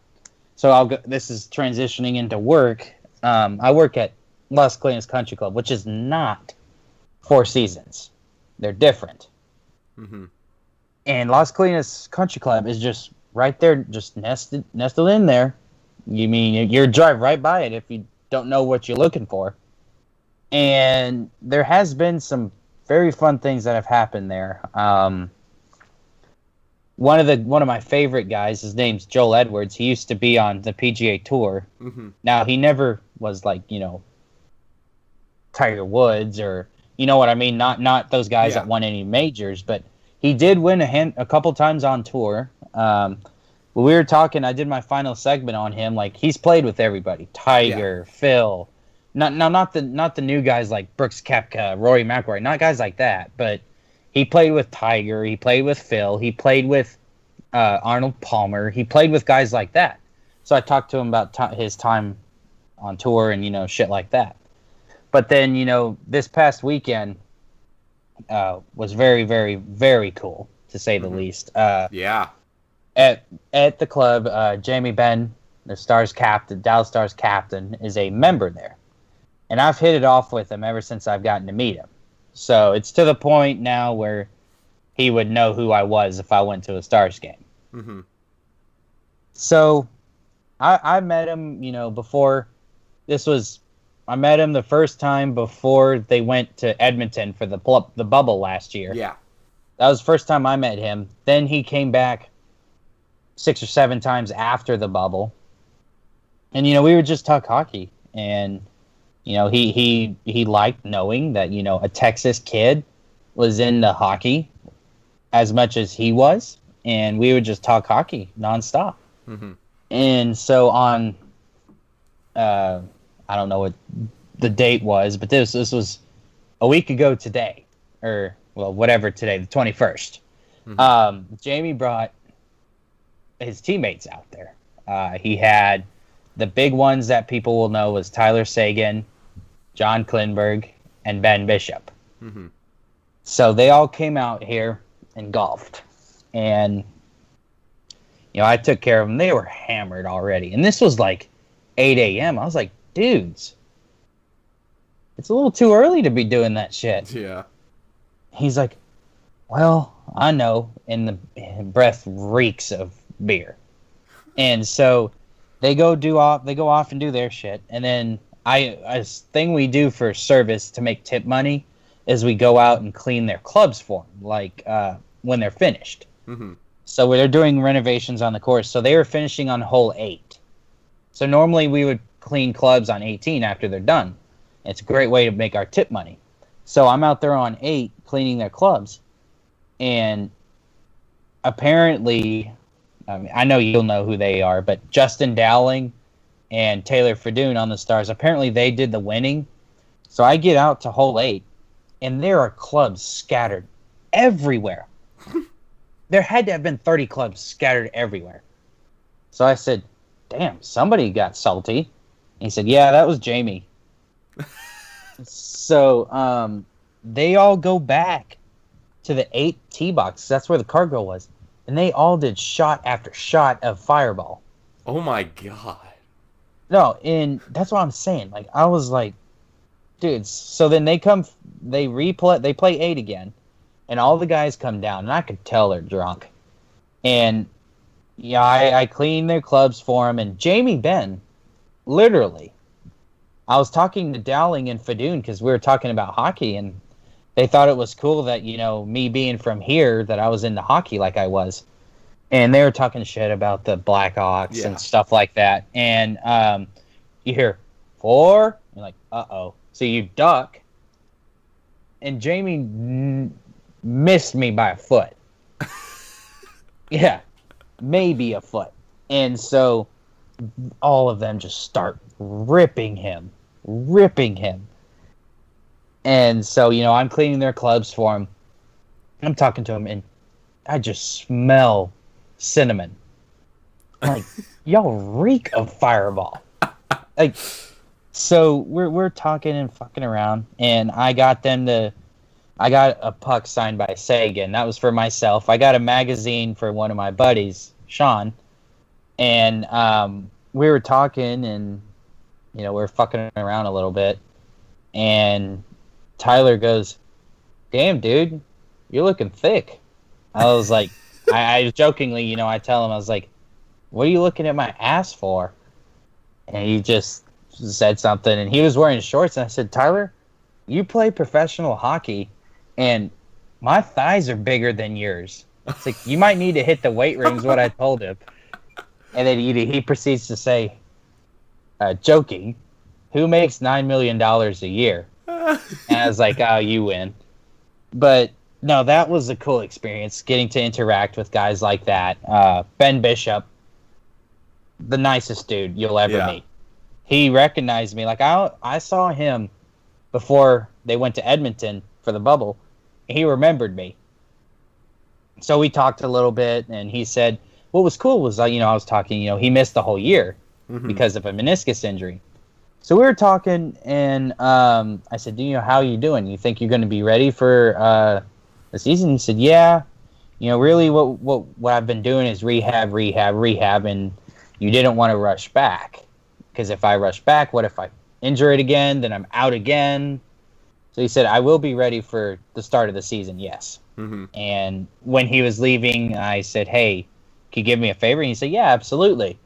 so I'll go. This is transitioning into work. Um, I work at Las Colinas Country Club, which is not Four Seasons. They're different hmm and Las Colinas Country Club is just right there, just nested nestled in there. You mean you drive right by it if you don't know what you're looking for. And there has been some very fun things that have happened there. Um, one of the one of my favorite guys, his name's Joel Edwards. He used to be on the PGA Tour. hmm Now he never was like you know Tiger Woods or you know what I mean. Not not those guys Yeah. that won any majors, but he did win a hand a couple times on tour. Um, when we were talking, I did my final segment on him. Like he's played with everybody: Tiger, Phil. Not now, not the not the new guys like Brooks Koepka, Rory McIlroy, not guys like that. But he played with Tiger. He played with Phil. He played with uh, Arnold Palmer. He played with guys like that. So I talked to him about ti his time on tour and you know shit like that. But then you know this past weekend uh, was very very very cool to say the Mhm. least. Uh, Yeah. At at the club, uh, Jamie Benn, the Stars captain, Dallas Stars captain, is a member there, and I've hit it off with him ever since I've gotten to meet him. So it's to the point now where he would know who I was if I went to a Stars game. Mm-hmm. So I, I met him, you know, before this was. I met him the first time before they went to Edmonton for the the bubble last year. Yeah. That was the first time I met him. Then he came back six or seven times after the bubble. And you know, we would just talk hockey and you know, he he he liked knowing that, you know, a Texas kid was into hockey as much as he was and we would just talk hockey nonstop. Mm-hmm. And so on uh I don't know what the date was, but this this was a week ago today or well, whatever today, the 21st. Mhm. Um, Jamie brought his teammates out there. Uh, he had the big ones that people will know was Tyler Seguin, John Klingberg, and Ben Bishop. Mm-hmm. So they all came out here and golfed. And, you know, I took care of them. They were hammered already. And this was like 8 a.m. I was like, dudes, it's a little too early to be doing that shit. Yeah. He's like, well, I know. And the breath reeks of beer. And so they go do off, they go off and do their shit. And then I, a thing we do for service to make tip money is we go out and clean their clubs for them, like uh, when they're finished. Mm-hmm. So they're doing renovations on the course. So they were finishing on hole eight. So normally we would clean clubs on 18 after they're done. It's a great way to make our tip money. So I'm out there on eight cleaning their clubs. And apparently, I, mean, I know you'll know who they are, but Justin Dowling and Taylor Fedun on the Stars, apparently they did the winning. So I get out to hole eight, and there are clubs scattered everywhere. <laughs> there had to have been 30 clubs scattered everywhere. So I said, damn, somebody got salty. And he said, yeah, that was Jamie. <laughs> so um, they all go back to the eight tee box. That's where the cargo was. And they all did shot after shot of fireball. Oh my god. No, and that's what I'm saying. Like I was like, dudes. So then they come, they replay, they play eight again, and all the guys come down, and I could tell they're drunk. And yeah, I, I cleaned their clubs for them, and Jamie Benn, literally, I was talking to Dowling and Fedun because we were talking about hockey, and they thought it was cool that you know me being from here that I was into hockey like I was, and they were talking shit about the Blackhawks Yeah. and stuff like that, and um, you hear four, you're like, uh oh, so you duck, and Jamie n- missed me by a foot, <laughs> yeah, maybe a foot, and so all of them just start ripping him, ripping him. And so, you know, I'm cleaning their clubs for him. I'm talking to him, and I just smell cinnamon. I'm like, <laughs> y'all reek of fireball. Like, so we're we're talking and fucking around, and I got them to. I got a puck signed by Seguin. That was for myself. I got a magazine for one of my buddies, Sean, and um, we were talking, and you know, we are fucking around a little bit, and Tyler goes, "Damn, dude, you're looking thick." I was like, <laughs> I, I jokingly, you know, I tell him, I was like, "What are you looking at my ass for?" And he just said something, and he was wearing shorts, and I said, "Tyler, you play professional hockey, and my thighs are bigger than yours. It's like you might need to hit the weight room." Is what I told him, and then he he proceeds to say, uh, joking, "Who makes nine million dollars a year?" And I was like, oh, you win. But no, that was a cool experience getting to interact with guys like that. Uh, ben Bishop, the nicest dude you'll ever Yeah. meet. He recognized me. Like I, I saw him before they went to Edmonton for the bubble. And he remembered me. So we talked a little bit, and he said, "What was cool was, you know, I was talking. You know, he missed the whole year Mhm. because of a meniscus injury. So we were talking, and um, I said, "Do you know how you doing? You think you're going to be ready for uh, the season?" He said, "Yeah. You know, really, what what what I've been doing is rehab, rehab, rehab, and you didn't want to rush back because if I rush back, what if I injure it again? Then I'm out again." So So he said, I will be ready for the start of the season, yes. Mm-hmm. And when he was leaving, I said, Hey, can you give me a favor? And he said, Yeah, absolutely.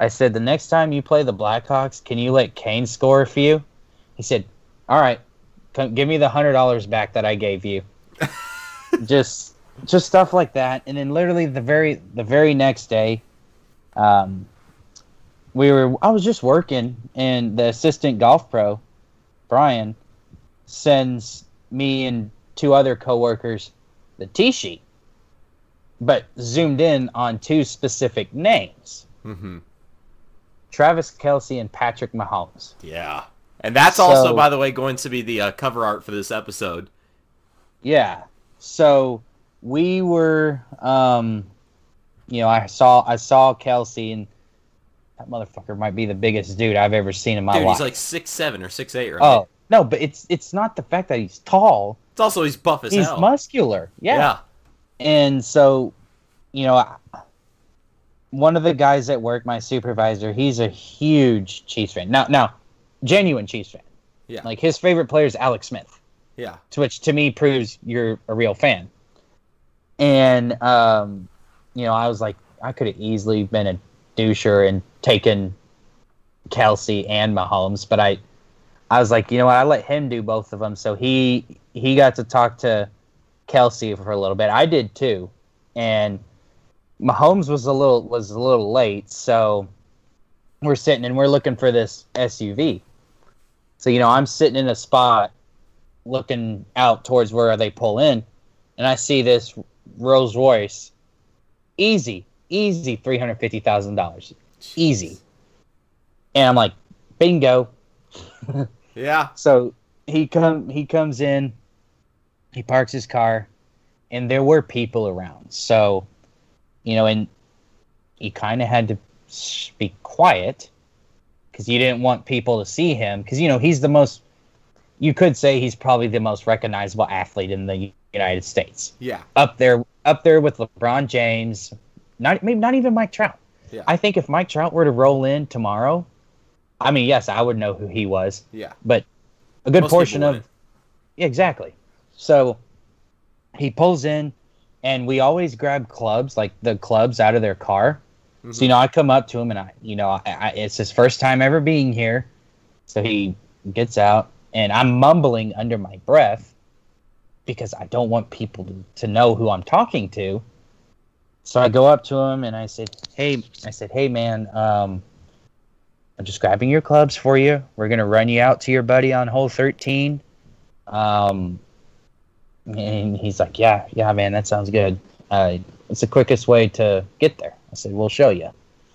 I said, The next time you play the Blackhawks, can you let Kane score a few? He said, All right, come, give me the hundred dollars back that I gave you. <laughs> just just stuff like that. And then literally the very the very next day, um, we were I was just working and the assistant golf pro, Brian, sends me and two other coworkers the tee sheet, but zoomed in on two specific names. Mm-hmm. Travis Kelce and Patrick Mahomes. Yeah. And that's also, by the way, going to be the uh, cover art for this episode. Yeah. So we were um you know, I saw I saw Kelce and that motherfucker might be the biggest dude I've ever seen in my Dude, life. he's like six seven or six eight, right? oh, no, but it's it's not the fact that he's tall. It's also he's buff as He's hell. muscular. Yeah. yeah. And so, you know, I, one of the guys at work, my supervisor, he's a huge Chiefs fan. Now, now, genuine Chiefs fan. Yeah. Like his favorite player is Alex Smith. Yeah. which to me proves you're a real fan. And um, you know, I was like, I could have easily been a doucher and taken Kelce and Mahomes, but I, I was like, you know what, I let him do both of them, so he he got to talk to Kelce for a little bit. I did too, and Mahomes was a little was a little late, so we're sitting and we're looking for this SUV. So you know, I'm sitting in a spot looking out towards where they pull in, and I see this Rolls Royce, easy, easy, three hundred fifty thousand dollars, easy. And I'm like, bingo. <laughs> Yeah. So he come he comes in, he parks his car, and there were people around. So, you know, and he kind of had to be quiet because you didn't want people to see him because you know he's the most. You could say he's probably the most recognizable athlete in the United States. Yeah. Up there, up there with LeBron James, not maybe not even Mike Trout. Yeah. I think if Mike Trout were to roll in tomorrow, I mean, yes, I would know who he was Yeah. but a good Most portion of. Yeah, exactly. So he pulls in, and we always grab clubs, like the clubs out of their car. So Mhm. you know, I come up to him, and I, you know, I, I, it's his first time ever being here. So he gets out, and I'm mumbling under my breath because I don't want people to, to know who I'm talking to. So I go up to him and I said, "Hey," I said, "Hey, man, um, I'm just grabbing your clubs for you. We're gonna run you out to your buddy on hole 13." Um, and he's like, "Yeah, yeah, man, that sounds good. Uh, it's the quickest way to get there." I said, "We'll show you."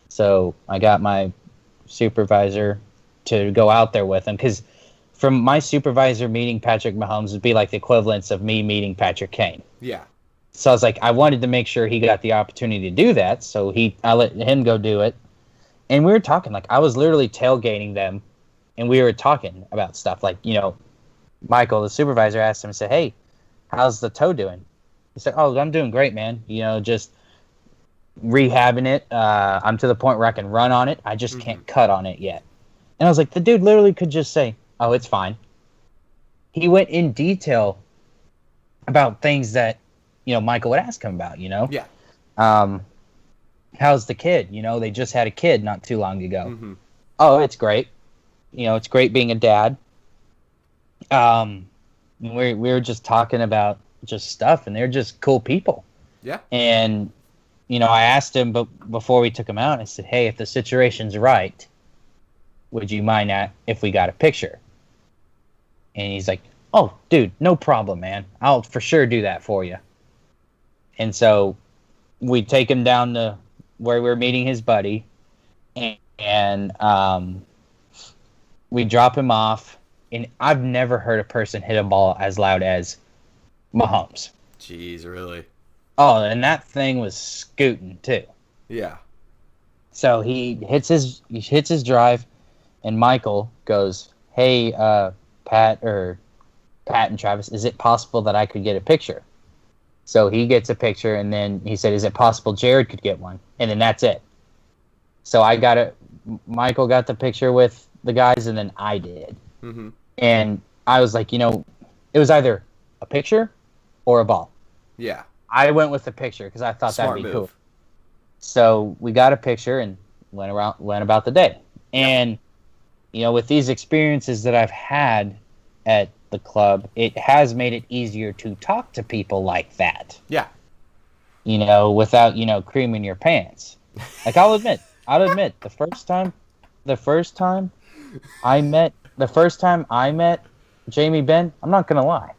So I got my supervisor to go out there with him because from my supervisor meeting Patrick Mahomes would be like the equivalence of me meeting Patrick Kane. Yeah. So I was like, I wanted to make sure he got the opportunity to do that. So he, I let him go do it, and we were talking. Like I was literally tailgating them, and we were talking about stuff. Like you know, Michael, the supervisor, asked him, said, "Hey, how's the toe doing?" He said, "Oh, I'm doing great, man. You know, just rehabbing it. Uh, I'm to the point where I can run on it. I just can't cut on it yet." And I was like, the dude literally could just say, "Oh, it's fine." He went in detail about things that you know Michael would ask him about. You know, Yeah. um, how's the kid? You know, they just had a kid not too long ago. hmm Oh, it's great. You know, it's great being a dad. Um, we we were just talking about just stuff, and they're just cool people. Yeah. And you know, I asked him, but before we took him out, I said, "Hey, if the situation's right, would you mind that if we got a picture?" And he's like, "Oh, dude, no problem, man. I'll for sure do that for you." And so we take him down to where we're meeting his buddy, and, and um, we drop him off. And I've never heard a person hit a ball as loud as Mahomes. Jeez, really? Oh, and that thing was scooting too. Yeah. So he hits his he hits his drive, and Michael goes, "Hey, uh, Pat or Pat and Travis, is it possible that I could get a picture?" So he gets a picture, and then he said, "Is it possible Jared could get one?" And then that's it. So I got it. Michael got the picture with the guys, and then I did. Hmm And I was like, you know, it was either a picture or a ball. Yeah. I went with the picture because I thought Smart that'd be move. cool. So we got a picture and went around, went about the day. And you know, with these experiences that I've had at the club, it has made it easier to talk to people like that. Yeah. You know, without you know creaming your pants. Like I'll admit, I'll admit, the first time, the first time I met, the first time I met Jamie Benn, I'm not gonna lie.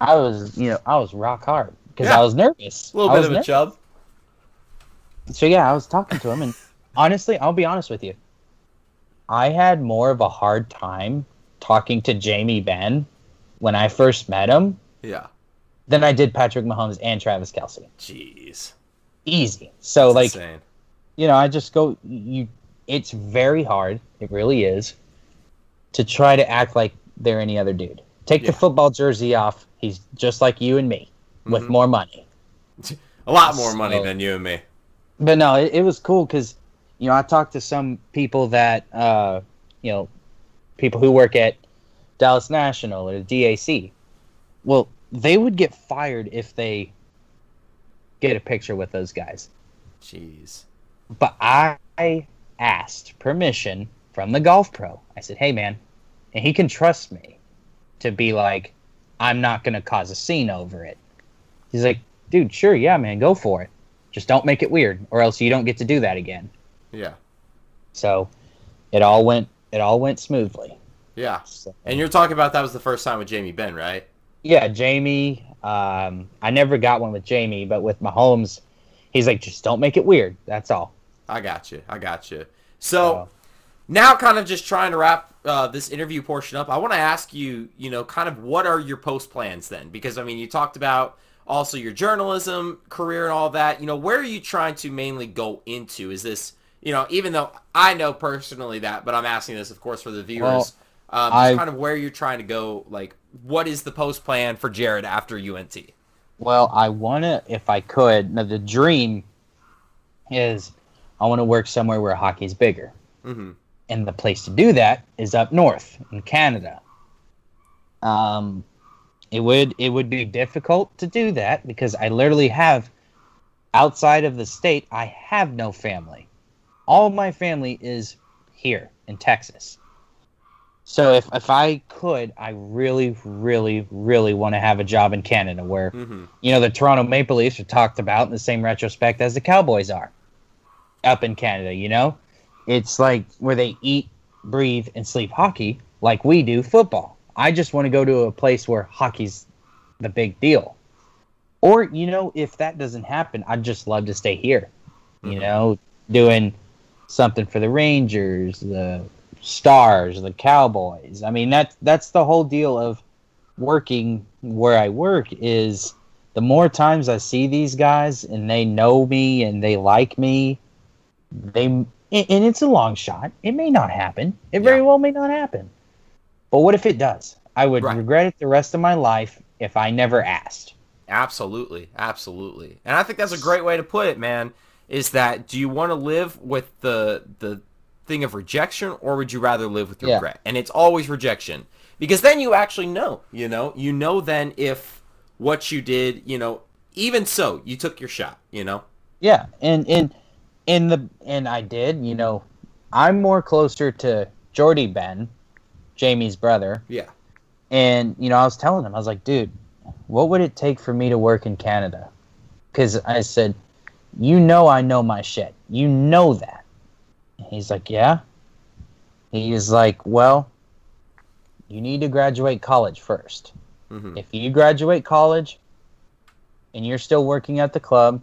I was, you know, I was rock hard because Yeah. I was nervous. A little I bit of a chub. So yeah, I was talking to him, and <laughs> honestly, I'll be honest with you. I had more of a hard time talking to Jamie Benn when I first met him Yeah. than I did Patrick Mahomes and Travis Kelce. Jeez. Easy. So That's like, insane. you know, I just go. You, it's very hard. It really is to try to act like they're any other dude. Take Yeah. the football jersey off. He's just like you and me with Mhm. more money. <laughs> A lot more money than you and me. but no, it, it was cool because you know I talked to some people that uh, you know people who work at Dallas National or the DAC. Well, they would get fired if they get a picture with those guys. Jeez. But I asked permission from the golf pro. I said, "Hey, man," and he can trust me to be like, "I'm not going to cause a scene over it." He's like, "Dude, sure, yeah, man, go for it. Just don't make it weird, or else you don't get to do that again." Yeah. So it all went it all went smoothly. Yeah. So, And you're talking about that was the first time with Jamie Benn, right? yeah, Jamie. Um, I never got one with Jamie, but with Mahomes, he's like, just don't make it weird. That's all. I got you. I got you. So Uh, now, kind of just trying to wrap uh, this interview portion up, I want to ask you, you know, kind of what are your post plans then? Because I mean, you talked about also your journalism career and all that. You know, where are you trying to mainly go into? Is this, you know, even though I know personally that, but I'm asking this, of course, for the viewers. um, I- kind of where you're trying to go. Like, what is the post plan for Jared after UNT? well, I wanna, if I could. Now the dream is, I want to work somewhere where hockey's bigger, hmm and the place to do that is up north in Canada. Um, it would it would be difficult to do that because I literally have outside of the state I have no family. All my family is here in Texas. So if if I could, I really really really want to have a job in Canada where hmm you know the Toronto Maple Leafs are talked about in the same retrospect as the Cowboys are up in Canada, you know? It's like where they eat, breathe, and sleep hockey like we do football. I just want to go to a place where hockey's the big deal. Or, you know, if that doesn't happen, I'd just love to stay here. You Mhm. know, doing something for the Rangers, the Stars, the Cowboys. I mean, that's that's the whole deal of working where I work is the more times I see these guys and they know me and they like me, they and and it's a long shot. It may not happen. It very Yeah. well may not happen. But what if it does? I would Right. regret it the rest of my life if I never asked. Absolutely, absolutely. And I think that's a great way to put it, man. Is that do you want to live with the the thing of rejection or would you rather live with Yeah. regret? And it's always rejection. Because then you actually know, you know, you know then if what you did, you know, even so, you took your shot, you know? Yeah, and and in the and I did, you know, I'm more closer to Jordie Benn, Jamie's brother, Yeah. and you know, I was telling him, I was like, dude, what would it take for me to work in Canada? Because I said, you know, I know my shit. You know that. And he's like, yeah. He's like, well, you need to graduate college first. hmm If you graduate college and you're still working at the club,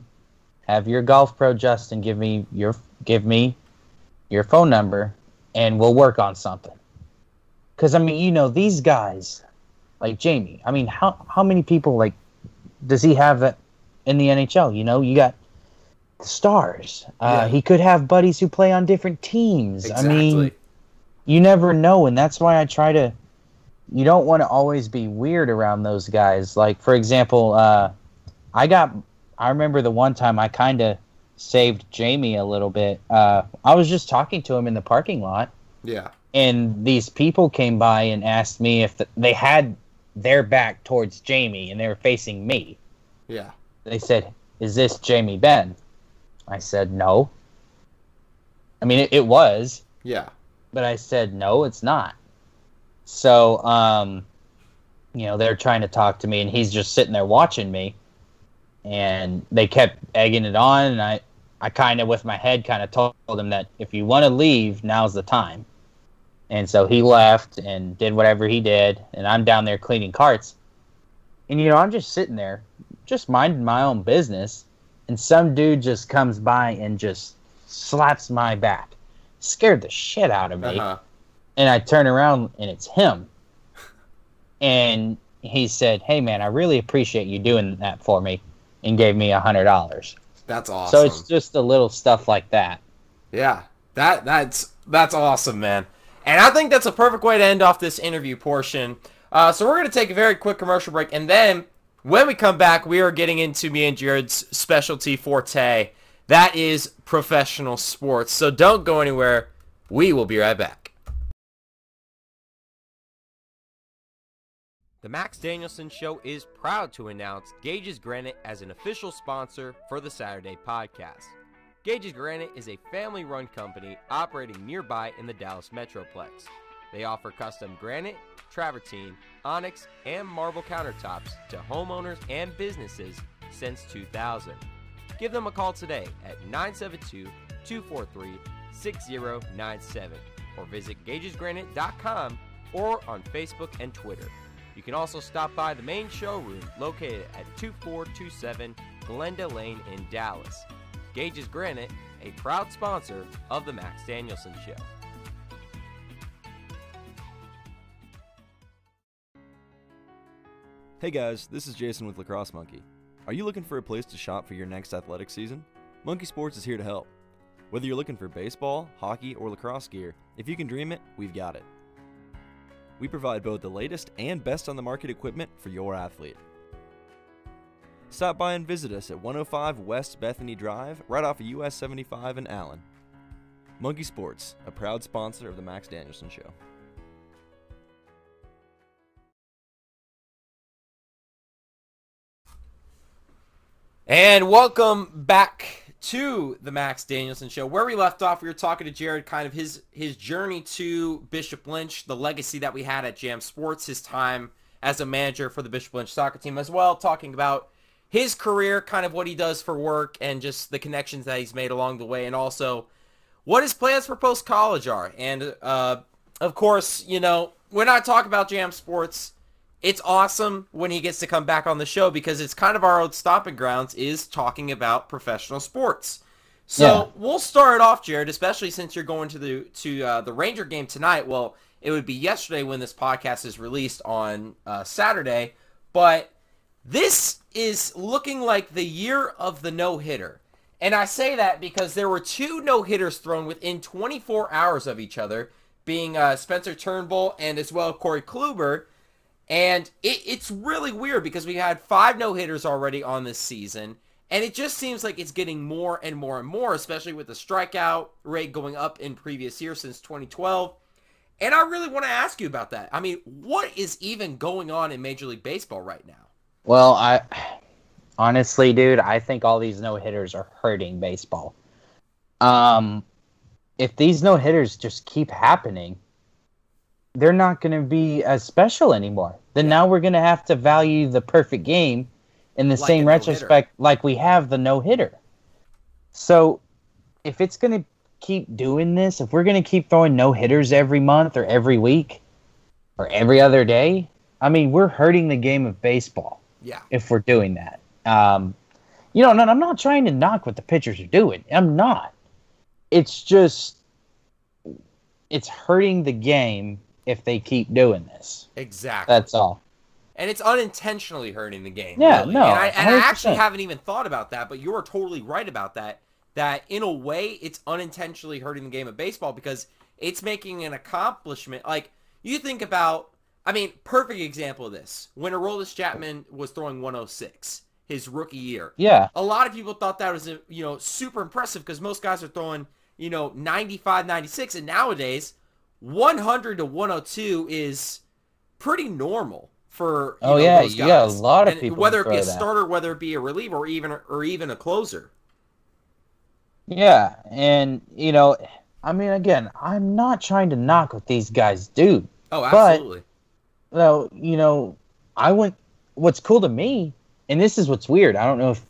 have your golf pro Justin give me your give me your phone number and we'll work on something. Cuz I mean, you know, these guys like Jamie, I mean, how how many people like does he have that in the NHL, you know? You got the stars. Uh, Yeah. he could have buddies who play on different teams. Exactly. I mean, you never know and that's why i try to you don't want to always be weird around those guys like for example uh i got i remember the one time i kind of saved jamie a little bit uh i was just talking to him in the parking lot yeah. and these people came by and asked me if th they had their back towards Jamie and they were facing me. Yeah. They said, "Is this Jamie Benn?" I said, "No." I mean, it, it was, Yeah. but I said, "No, it's not." So, um, you know, they're trying to talk to me, and he's just sitting there watching me, and they kept egging it on, and I, I kind of with my head kind of told him that if you want to leave, now's the time. And so he left and did whatever he did, and I'm down there cleaning carts. And you know, I'm just sitting there, just minding my own business, and some dude just comes by and just slaps my back. Scared the shit out of me. Uh-huh. And I turn around and it's him. And he said, Hey man, I really appreciate you doing that for me and gave me a hundred dollars. That's awesome. So it's just a little stuff like that. Yeah, that that's that's awesome, man. And I think that's a perfect way to end off this interview portion. Uh, so we're gonna take a very quick commercial break, and then when we come back, we are getting into me and Jared's specialty forte. That is professional sports. So don't go anywhere. We will be right back. The Max Danielson Show is proud to announce Gage's Granite as an official sponsor for the Saturday podcast. Gage's Granite is a family run company operating nearby in the Dallas Metroplex. They offer custom granite, travertine, onyx, and marble countertops to homeowners and businesses since 2000. Give them a call today at 972 243 6097 or visit gagesgranite.com or on Facebook and Twitter. You can also stop by the main showroom located at 2427 Glenda Lane in Dallas. Gage's Granite, a proud sponsor of the Max Danielson Show. Hey guys, this is Jason with Lacrosse Monkey. Are you looking for a place to shop for your next athletic season? Monkey Sports is here to help. Whether you're looking for baseball, hockey, or lacrosse gear, if you can dream it, we've got it. We provide both the latest and best on the market equipment for your athlete. Stop by and visit us at 105 West Bethany Drive, right off of US 75 in Allen. Monkey Sports, a proud sponsor of the Max Danielson Show. And welcome back to the Max Danielson Show. Where we left off, we were talking to Jared, kind of his his journey to Bishop Lynch, the legacy that we had at Jam Sports, his time as a manager for the Bishop Lynch soccer team as well, talking about his career, kind of what he does for work, and just the connections that he's made along the way, and also what his plans for post college are. And uh, of course, you know, we're not talking about Jam Sports it's awesome when he gets to come back on the show because it's kind of our old stopping grounds is talking about professional sports. So Yeah. we'll start off, Jared, especially since you're going to the to uh, the Ranger game tonight. Well, it would be yesterday when this podcast is released on uh, Saturday, but this is looking like the year of the no hitter. And I say that because there were two no hitters thrown within 24 hours of each other, being uh, Spencer Turnbull and as well Corey Kluber. And it, it's really weird because we had five no hitters already on this season. And it just seems like it's getting more and more and more, especially with the strikeout rate going up in previous years since 2012. And I really want to ask you about that. I mean, what is even going on in Major League Baseball right now? Well, I honestly, dude, I think all these no hitters are hurting baseball. Um, if these no hitters just keep happening, they're not going to be as special anymore. Then now we're going to have to value the perfect game in the Like same retrospect like we have the no hitter. So if it's going to keep doing this, if we're going to keep throwing no hitters every month or every week or every other day, I mean, we're hurting the game of baseball Yeah. if we're doing that. Um, you know, and I'm not trying to knock what the pitchers are doing. I'm not. It's just it's hurting the game if they keep doing this. Exactly. That's all. and it's unintentionally hurting the game. Yeah, really. no, And I, and I actually haven't even thought about that, but you're totally right about that. That in a way, it's unintentionally hurting the game of baseball because it's making an accomplishment. Like you think about, I mean, perfect example of this when Aroldis Chapman was throwing 106 his rookie year. Yeah. A lot of people thought that was you know super impressive because most guys are throwing you know 95, 96, and nowadays 100 to 102 is pretty normal for you Oh, know, yeah, those you got a lot of And people whether it be a that. starter, whether it be a reliever, or even or even a closer. Yeah, and you know, I mean, again, I'm not trying to knock what these guys do. Oh, But- absolutely. Though, you know, I went. What's cool to me, and this is what's weird. I don't know if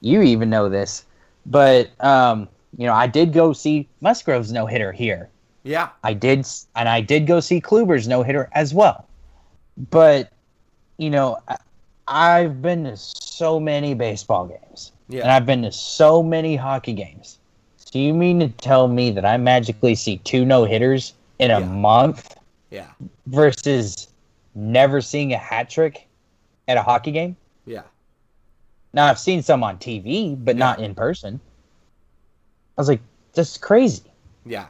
you even know this, but um, you know, I did go see Musgrove's no hitter here. Yeah, I did, and I did go see Kluber's no hitter as well. But you know, I, I've been to so many baseball games, and I've been to so many hockey games. So you mean to tell me that I magically see two no hitters in a Yeah. month yeah, versus never seeing a hat trick at a hockey game? yeah. Now I've seen some on TV, but not in person. I was like, that's crazy. Yeah.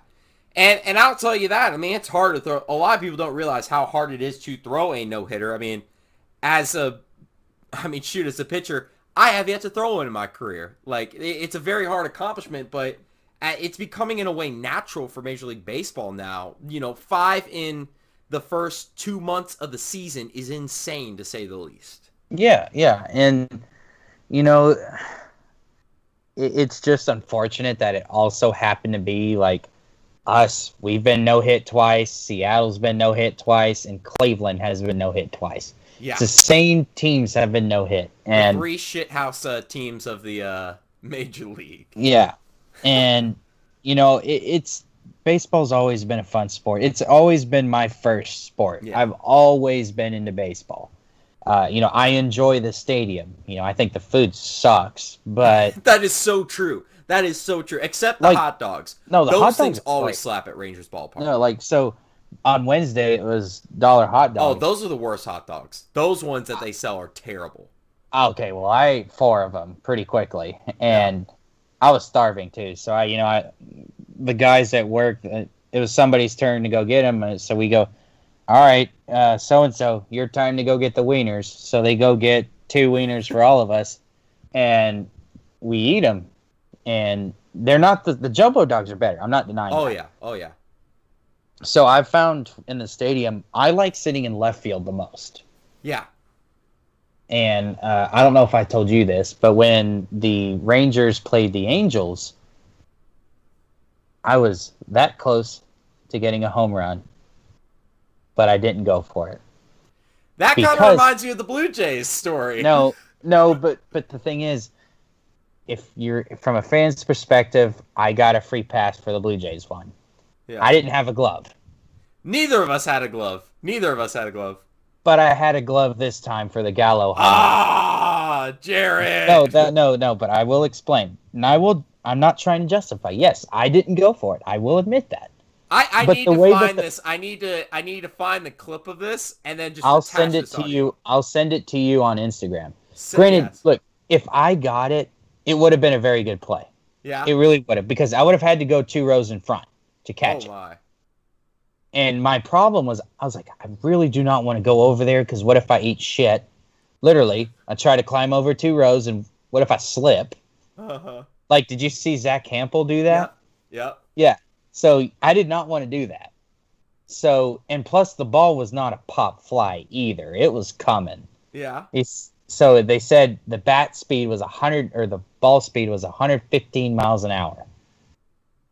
And and I'll tell you that. I mean, it's hard to throw. A lot of people don't realize how hard it is to throw a no hitter. I mean, as a, I mean, shoot, as a pitcher, I have yet to throw one in my career. Like, it's a very hard accomplishment, but uh, it's becoming in a way natural for Major League Baseball now. You know, five in the first two months of the season is insane to say the least. Yeah, yeah, and you know, it's just unfortunate that it also happened to be like us. We've been no hit twice. Seattle's been no hit twice, and Cleveland has been no hit twice. Yeah. It's the same teams have been no hit, The and three shithouse uh, teams of the uh, Major League. yeah, and you know, it, it's baseball's always been a fun sport. It's always been my first sport. Yeah. I've always been into baseball. Uh, you know, I enjoy the stadium. You know, I think the food sucks, but <laughs> That is so true. That is so true. Except the Like- hot dogs. no, the Those hot things dogs always like, slap at Rangers ballpark. no, like so. On Wednesday, it was dollar hot dogs. oh, those are the worst hot dogs. Those ones that they sell are terrible. okay, well, I ate four of them pretty quickly, and I was starving too. So I, you know, I, the guys at work, uh, it was somebody's turn to go get them. uh, So we go, all right, so and so, your time to go get the wieners. So they go get two wieners for all of us, and we eat them. And they're not the the jumbo dogs are better. I'm not denying. Oh that. yeah. Oh yeah. So I've found in the stadium, I like sitting in left field the most. Yeah. And uh, I don't know if I told you this, but when the Rangers played the Angels, I was that close to getting a home run, but I didn't go for it. That kind of reminds you of the Blue Jays story. No, no, but but the thing is, if you're from a fan's perspective, I got a free pass for the Blue Jays one. Yeah. I didn't have a glove, Neither of us had a glove. Neither of us had a glove. but I had a glove this time for the Gallo. Ah, Jared. no, that no, no. But I will explain, and I will. I'm not trying to justify. Yes, I didn't go for it. I will admit that. I, I but need the to way find the- this. I need to. I need to find the clip of this and then just. I'll send it to you. I'll send it to you on Instagram. Send- Granted, yes. look, if I got it, it would have been a very good play. Yeah. It really would have because I would have had to go two rows in front to catch oh it. my. And my problem was, I was like, I really do not want to go over there because what if I eat shit? Literally, I try to climb over two rows, and what if I slip? Uh-huh. Like, did you see Zach Campbell do that? Yep. Yeah. So I did not want to do that. So, and plus the ball was not a pop fly either. It was coming. Yeah. It's, so they said the bat speed was 100 or the ball speed was 115 miles an hour.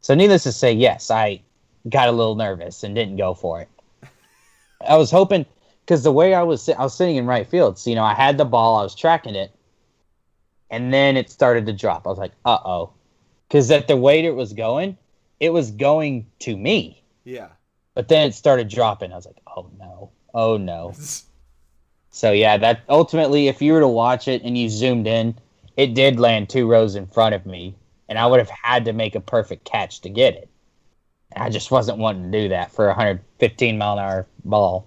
So needless to say, yes, I got a little nervous and didn't go for it. I was hoping because the way I was I was sitting in right field, so you know I had the ball, I was tracking it, and then it started to drop. I was like, uh oh, because at the way it was going, it was going to me, Yeah. but then it started dropping. I was like, oh no, oh no. <laughs> So yeah, that ultimately, if you were to watch it and you zoomed in, it did land two rows in front of me, and I would have had to make a perfect catch to get it. I just wasn't wanting to do that for a 115 mile an hour ball.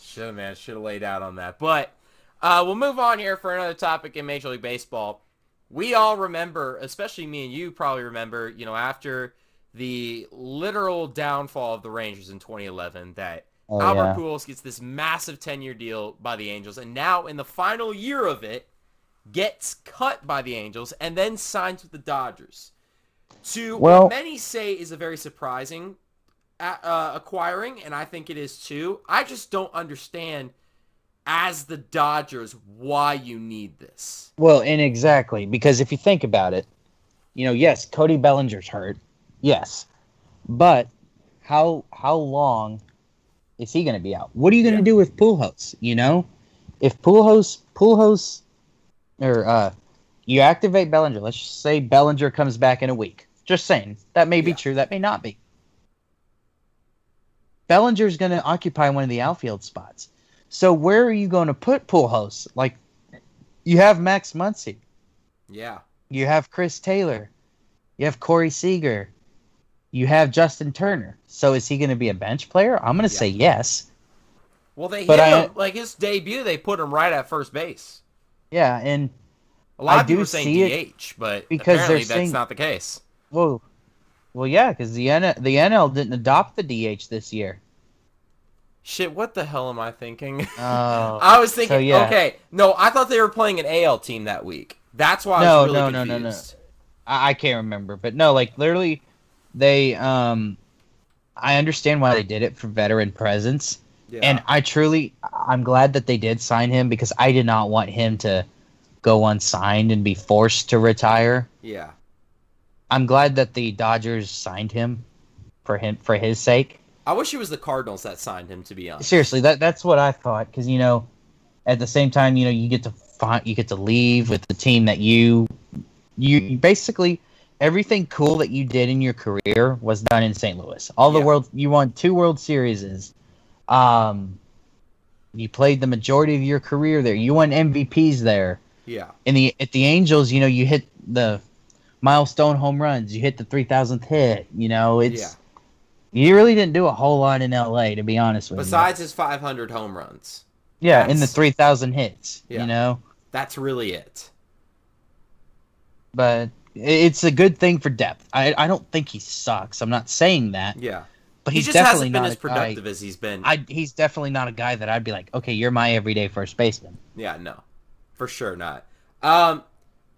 Should have, man. Should have laid out on that. But uh, we'll move on here for another topic in Major League Baseball. We all remember, especially me and you probably remember, you know, after the literal downfall of the Rangers in 2011, that Oh, Albert yeah. Pujols gets this massive 10-year deal by the Angels, and now in the final year of it, gets cut by the Angels and then signs with the Dodgers. To Well- what many say is a very surprising uh, uh, acquiring, and I think it is too. I just don't understand as the Dodgers why you need this. Well, and exactly because if you think about it, you know, yes, Cody Bellinger's hurt, yes, but how how long is he going to be out? What are you going to Yeah. do with Pujols? You know, if Pujols Pujols or uh, you activate Bellinger, let's just say Bellinger comes back in a week. Just saying that may be Yeah. true, that may not be. Bellinger's going to occupy one of the outfield spots. So where are you going to put Pujols? Like you have Max Muncy. Yeah. You have Chris Taylor. You have Corey Seager. You have Justin Turner. So is he going to be a bench player? I'm going to Yeah. say yes. Well, they But hit I- him like his debut. They put him right at first base. Yeah, and A lot I of people do are saying see DH, but because they're apparently that's saying- not the case. whoa, well, yeah, because the N- the NL didn't adopt the DH this year. Shit, what the hell am I thinking? <laughs> Oh, I was thinking, so, yeah. okay, no, I thought they were playing an AL team that week. That's why I No, was really no, no, no, no. confused. I-, I can't remember, but no, like literally, they um, I understand why they did it for veteran presence. Yeah. And I truly, I'm glad that they did sign him because I did not want him to go unsigned and be forced to retire. yeah. I'm glad that the Dodgers signed him for him for his sake. I wish it was the Cardinals that signed him, to be honest. Seriously, that that's what I thought because you know, at the same time, you know, you get to find you get to leave with the team that you you basically everything cool that you did in your career was done in St. Louis. All the Yeah. world you won two World Series. Um, you played the majority of your career there. You won MVPs there. Yeah. In the at the Angels, you know, you hit the milestone home runs. You hit the three thousandth hit. You know, it's Yeah. you really didn't do a whole lot in LA, to be honest with you. Besides his 500 home runs. Yeah, in the three thousand hits. Yeah. You know, That's really it. but it's a good thing for depth. I I don't think he sucks. I'm not saying that, Yeah. but He he's just definitely hasn't been not as a guy. productive as he's been. I he's definitely not a guy that I'd be like, okay, you're my everyday first baseman. Yeah, no. For sure not. Um,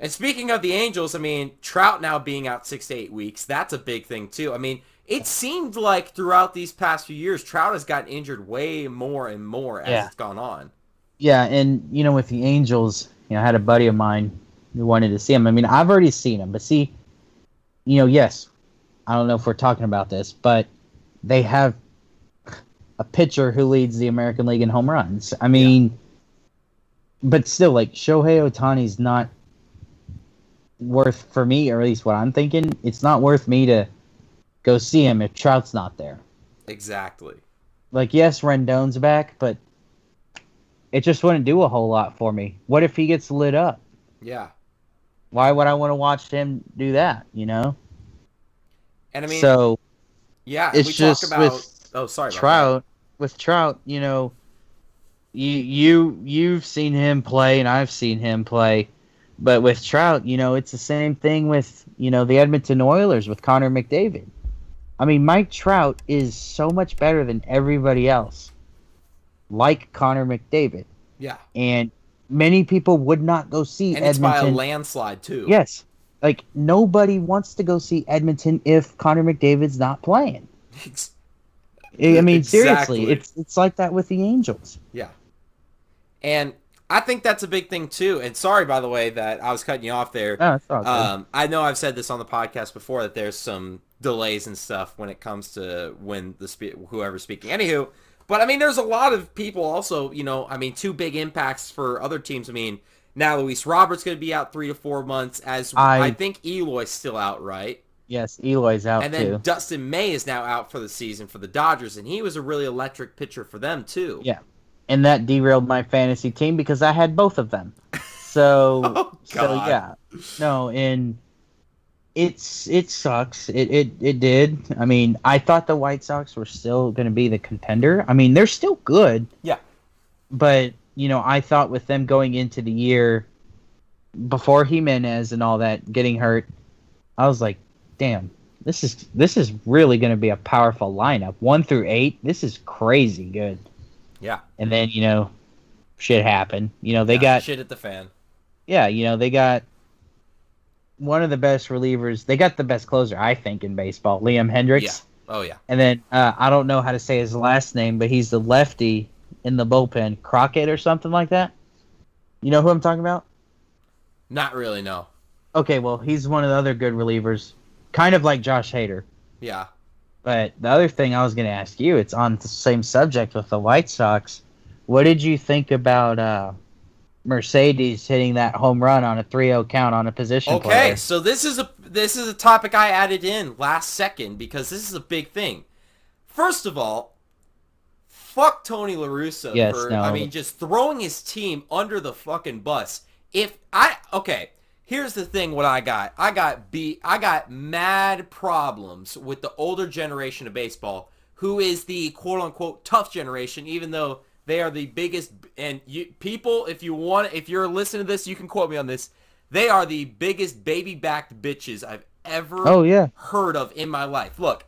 and speaking of the Angels, I mean, Trout now being out six to eight weeks, that's a big thing too. I mean, it seemed like throughout these past few years, Trout has gotten injured way more and more as Yeah. it's gone on. Yeah, and you know, with the Angels, you know, I had a buddy of mine who wanted to see him. I mean, I've already seen him, but see, you know, yes, I don't know if we're talking about this, but they have a pitcher who leads the American League in home runs. I mean, but still, like Shohei Ohtani's not worth for me, or at least what I'm thinking. It's not worth me to go see him if Trout's not there. Exactly. Like, yes, Rendon's back, but it just wouldn't do a whole lot for me. What if he gets lit up? Yeah. Why would I want to watch him do that? You know. And I mean, so yeah, it's we just about. with oh, sorry. Trout, with Trout, you know, you you you've seen him play, and I've seen him play, but with Trout, you know, it's the same thing with you know the Edmonton Oilers with Connor McDavid. I mean, Mike Trout is so much better than everybody else, like Connor McDavid. Yeah. and many people would not go see And it's by a Edmonton. landslide too. Yes. Like nobody wants to go see Edmonton if Connor McDavid's not playing. I mean, seriously, it's it's like that with the Angels. Yeah. And I think that's a big thing too. And sorry, by the way, that I was cutting you off there. No, it's all good. Um, I know I've said this on the podcast before that there's some delays and stuff when it comes to when the spe- whoever's speaking. Anywho, but I mean, there's a lot of people also. You know, I mean, two big impacts for other teams. I mean, now Luis Roberts going to be out three to four months. As I, I- think Eloy's still out, right? yes, Eloy's out and then too. Dustin May is now out for the season for the Dodgers, and he was a really electric pitcher for them too. Yeah. And that derailed my fantasy team because I had both of them. <laughs> So Oh, so yeah. No, and it's it sucks. It it it did. I mean, I thought the White Sox were still going to be the contender. I mean, they're still good. Yeah. But, you know, I thought with them going into the year before Jimenez and all that getting hurt, I was like, damn, this is this is really going to be a powerful lineup. 1 through 8. This is crazy good. Yeah. And then, you know, shit happened. You know, they Yeah, got shit at the fan. yeah, you know, they got one of the best relievers. They got the best closer, I think, in baseball, Liam Hendriks. Yeah. Oh yeah. And then uh, I don't know how to say his last name, but he's the lefty in the bullpen, Crockett or something like that. You know who I'm talking about? Not really, no. Okay, well, he's one of the other good relievers, kind of like Josh Hader. Yeah. But the other thing I was going to ask you, it's on the same subject with the White Sox. What did you think about uh, Mercedes hitting that home run on a 3-0 count on a position Okay, player? so this is a this is a topic I added in last second because this is a big thing. First of all, fuck Tony La Russa Yes, for no. I mean just throwing his team under the fucking bus. If I okay, here's the thing what I got. I got beat I got mad problems with the older generation of baseball who is the quote unquote tough generation even though they are the biggest and you people if you want if you're listening to this you can quote me on this. They are the biggest baby backed bitches I've ever Oh, yeah. heard of in my life. Look,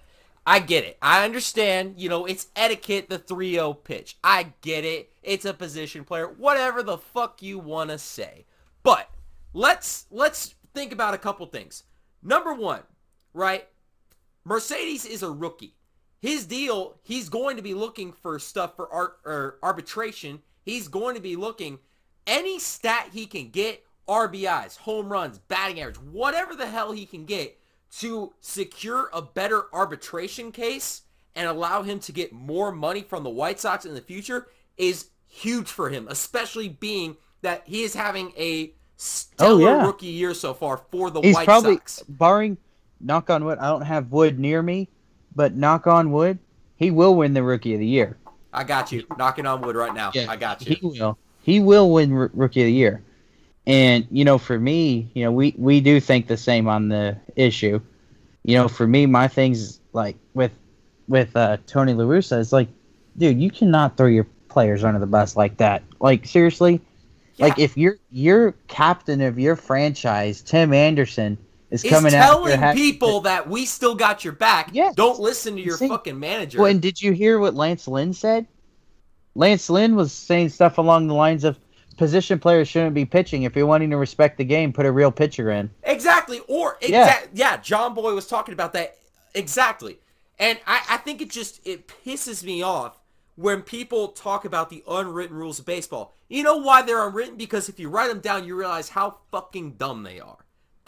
I get it. I understand, you know, it's etiquette, the 3-0 pitch. I get it. It's a position player. Whatever the fuck you want to say. But let's let's think about a couple things. Number 1, right? Mercedes is a rookie. His deal, he's going to be looking for stuff for art or arbitration. He's going to be looking any stat he can get, RBIs, home runs, batting average, whatever the hell he can get to secure a better arbitration case and allow him to get more money from the White Sox in the future is huge for him, especially being that he is having a oh, stellar yeah. rookie year so far for the He's White probably, Sox. barring, knock on wood, I don't have wood near me, but knock on wood, he will win the Rookie of the Year. I got you. Knocking on wood right now. Yeah, I got you. He will. He will win R- Rookie of the Year. And you know, for me, you know, we we do think the same on the issue. You know, for me, my things like with with uh, Tony La Russa is like, dude, you cannot throw your players under the bus like that. Like seriously, like if you're you're captain of your franchise, Tim Anderson is is coming out telling ha- people that we still got your back. Yes. Don't listen to your fucking manager. Well, and did you hear what Lance Lynn said? Lance Lynn was saying stuff along the lines of position players shouldn't be pitching. If you're wanting to respect the game, put a real pitcher in. Exactly. Or exact yeah. John Boy was talking about that exactly. And I, I think it just it pisses me off when people talk about the unwritten rules of baseball. You know why they're unwritten? Because if you write them down, you realize how fucking dumb they are.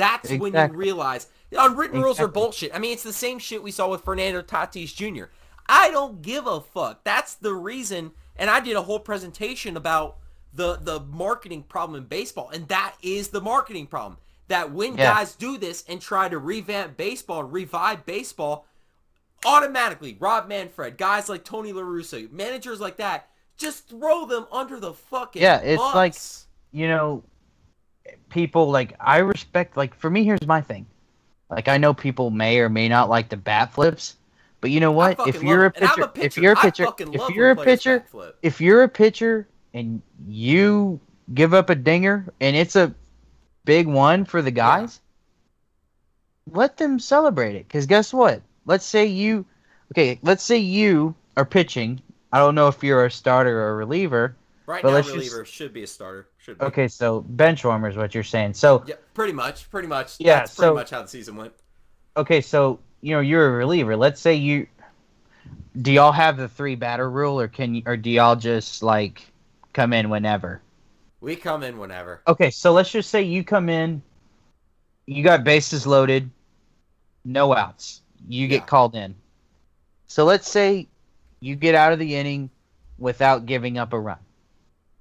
That's when you realize the unwritten rules are bullshit. I mean, it's the same shit we saw with Fernando Tatis Jr. I don't give a fuck. That's the reason. And I did a whole presentation about the the marketing problem in baseball, and that is the marketing problem. That when Yeah. guys do this and try to revamp baseball and revive baseball, automatically Rob Manfred, guys like Tony La Russa, managers like that, just throw them under the fucking Yeah, it's bus. like- You know, people like I respect. Like for me, here's my thing. Like I know people may or may not like the bat flips, but you know what? If you're a love it. And I'm pitcher, a pitcher, if you're a pitcher, if you're a pitcher, if you're a pitcher and you give up a dinger and it's a big one for the guys, let them celebrate it. Because guess what? Let's say you, okay, let's say you are pitching. I don't know if you're a starter or a reliever. Right but now, let's just- reliever should be a starter. Should be. Okay, so bench warmer is what you're saying. So, Yeah, pretty much. Pretty much. Yeah, That's pretty so- much how the season went. okay, so you know you're a reliever. Let's say you, do y'all have the three batter rule, or can you, or do y'all just like come in whenever? We come in whenever. Okay, so let's just say you come in, you got bases loaded, no outs. You get Yeah. called in. So let's say you get out of the inning without giving up a run.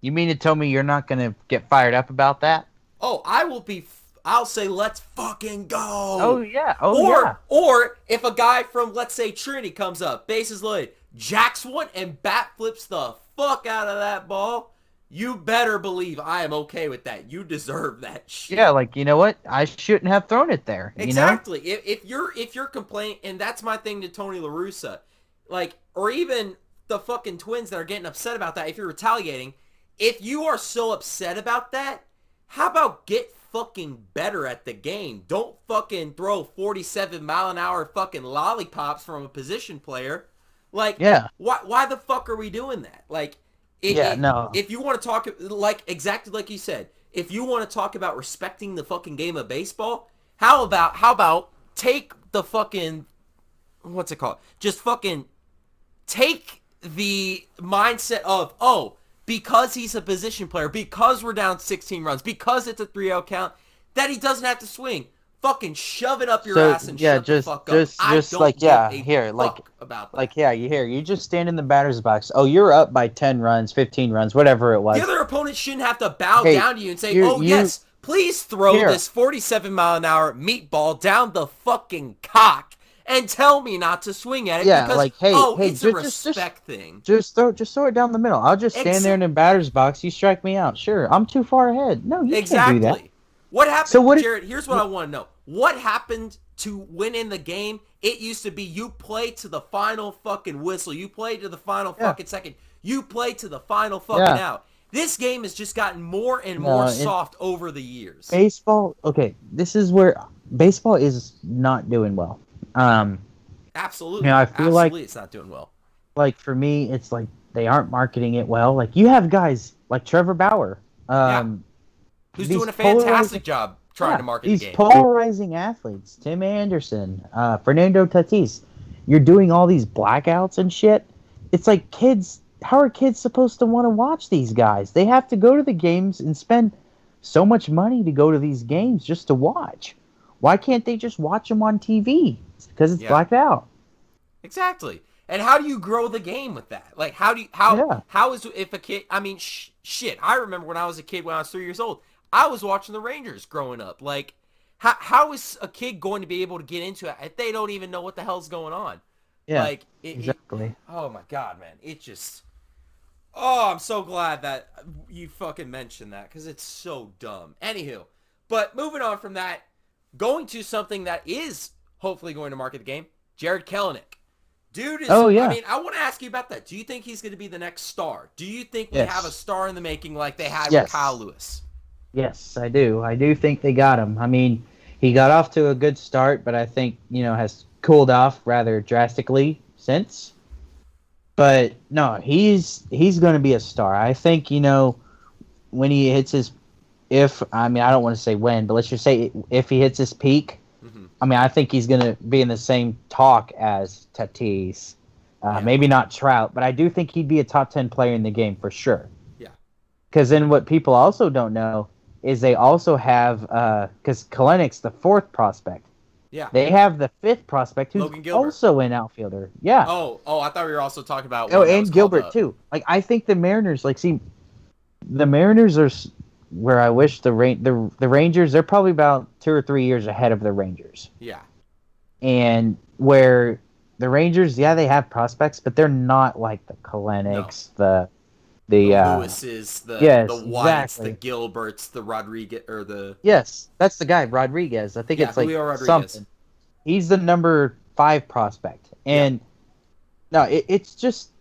You mean to tell me you're not going to get fired up about that? Oh, I will be. I'll say, let's fucking go. Oh, yeah. Oh or yeah. or if a guy from let's say Trinity comes up, bases loaded, jacks one and bat flips the fuck out of that ball, you better believe I am okay with that. You deserve that shit. Yeah, like you know what? I shouldn't have thrown it there. You know? Exactly. If, if you're if you're complaining, and that's my thing to Tony La Russa, like, or even the fucking twins that are getting upset about that. If you're retaliating, if you are so upset about that, how about get fucking better at the game? Don't fucking throw 47 mile an hour fucking lollipops from a position player. Like, Yeah. why why the fuck are we doing that? Like, it, Yeah, it- no. If you want to talk like exactly like you said, if you want to talk about respecting the fucking game of baseball, how about how about take the fucking what's it called? Just fucking take the mindset of, oh, because he's a position player, because we're down 16 runs, because it's a 3-0 count, that he doesn't have to swing. Fucking shove it up your So, ass and yeah, shut just- the fuck up. just- I just don't like, yeah, here, like- about that. Like, yeah, you hear you just stand in the batter's box. Oh, you're up by ten runs, fifteen runs, whatever it was. The other opponent shouldn't have to bow Hey, down to you and say, you- "Oh you- yes, please throw Here. this 47 mile an hour meatball down the fucking cock and tell me not to swing at it." Yeah, because, like, hey, oh, hey, it's a ju- just- just- respect thing. Just throw, just throw it down the middle. I'll just stand Exa- there in the batter's box. You strike me out. Sure, I'm too far ahead. No, you Exactly. can't do that. What happened, So what if- Jared? Here's what I want to know: What happened to win in the game? It used to be you play to the final fucking whistle. You play to the final Yeah. fucking second. You play to the final fucking Yeah. out. This game has just gotten more and more soft over the years. Baseball. Okay, this is where baseball is not doing well. Um, Absolutely. Yeah, I feel like- it's not doing well. like for me, it's like they aren't marketing it well. Like you have guys like Trevor Bauer. Um, Who's doing a fantastic job trying yeah, to market these the game. polarizing athletes, Tim Anderson, uh, Fernando Tatis. You're doing all these blackouts and shit. It's like kids. How are kids supposed to want to watch these guys? They have to go to the games and spend so much money to go to these games just to watch. Why can't they just watch them on TV? Because it's Yeah. blacked out. Exactly. And how do you grow the game with that? Like, how do you how Yeah. how is if a kid? I mean, sh- shit. I remember when I was a kid when I was three years old. I was watching the Rangers growing up. Like, how how is a kid going to be able to get into it if they don't even know what the hell's going on? Yeah, Like, it, it- exactly. oh my god, man, it just. Oh, I'm so glad that you fucking mentioned that because it's so dumb. Anywho, but moving on from that, going to something that is hopefully going to market the game, Jarred Kelenic. Dude is. Oh, yeah. I mean, I want to ask you about that. Do you think he's going to be the next star? Do you think we Yes. have a star in the making like they had Yes. with Kyle Lewis? Yes, I do. I do think they got him. I mean, he got off to a good start, but I think, you know, has cooled off rather drastically since. But no, he's he's going to be a star. I think, you know, when he hits his if I mean, I don't want to say when, but let's just say if he hits his peak, I mean, I think he's going to be in the same talk as Tatis. Uh, Yeah. Maybe not Trout, but I do think he'd be a top 10 player in the game for sure. Yeah. Because then what people also don't know is they also have, because Kelenic's the fourth prospect. Yeah. They have the fifth prospect who's also an outfielder. Yeah. Oh, oh, I thought we were also talking about. Oh, and Gilbert too. Like I think the Mariners, like, see, the Mariners are where I wish the Ra- the the Rangers. They're probably about two or three years ahead of the Rangers, Yeah. and where the Rangers, yeah, they have prospects, but they're not like the Kelenics, the the The uh, Lewis's, the yes, the Whites, the. Gilberts, the Rodriguez, or the yes, that's the guy Rodriguez. I think Yeah, it's like Rodriguez. something. He's the number five prospect, and no, it, it's just.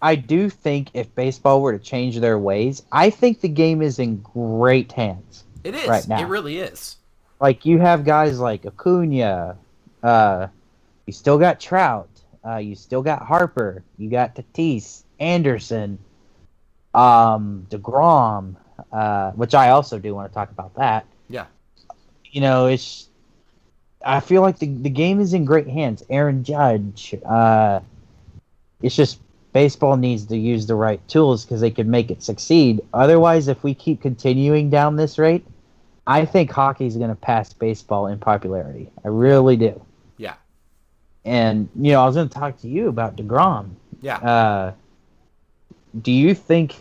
I do think if baseball were to change their ways, I think the game is in great hands. it is. right now. It really is. Like you have guys like Acuna, uh, you still got Trout, uh, you still got Harper, you got Tatis, Anderson, um, Degrom, uh, which I also do want to talk about that. Yeah. You know, it's. I feel like the the game is in great hands. Aaron Judge. Uh, it's just baseball needs to use the right tools because they can make it succeed. Otherwise, if we keep continuing down this rate, I think hockey is going to pass baseball in popularity. I really do. Yeah. And you know, I was going to talk to you about Degrom. Yeah. Uh, do you think?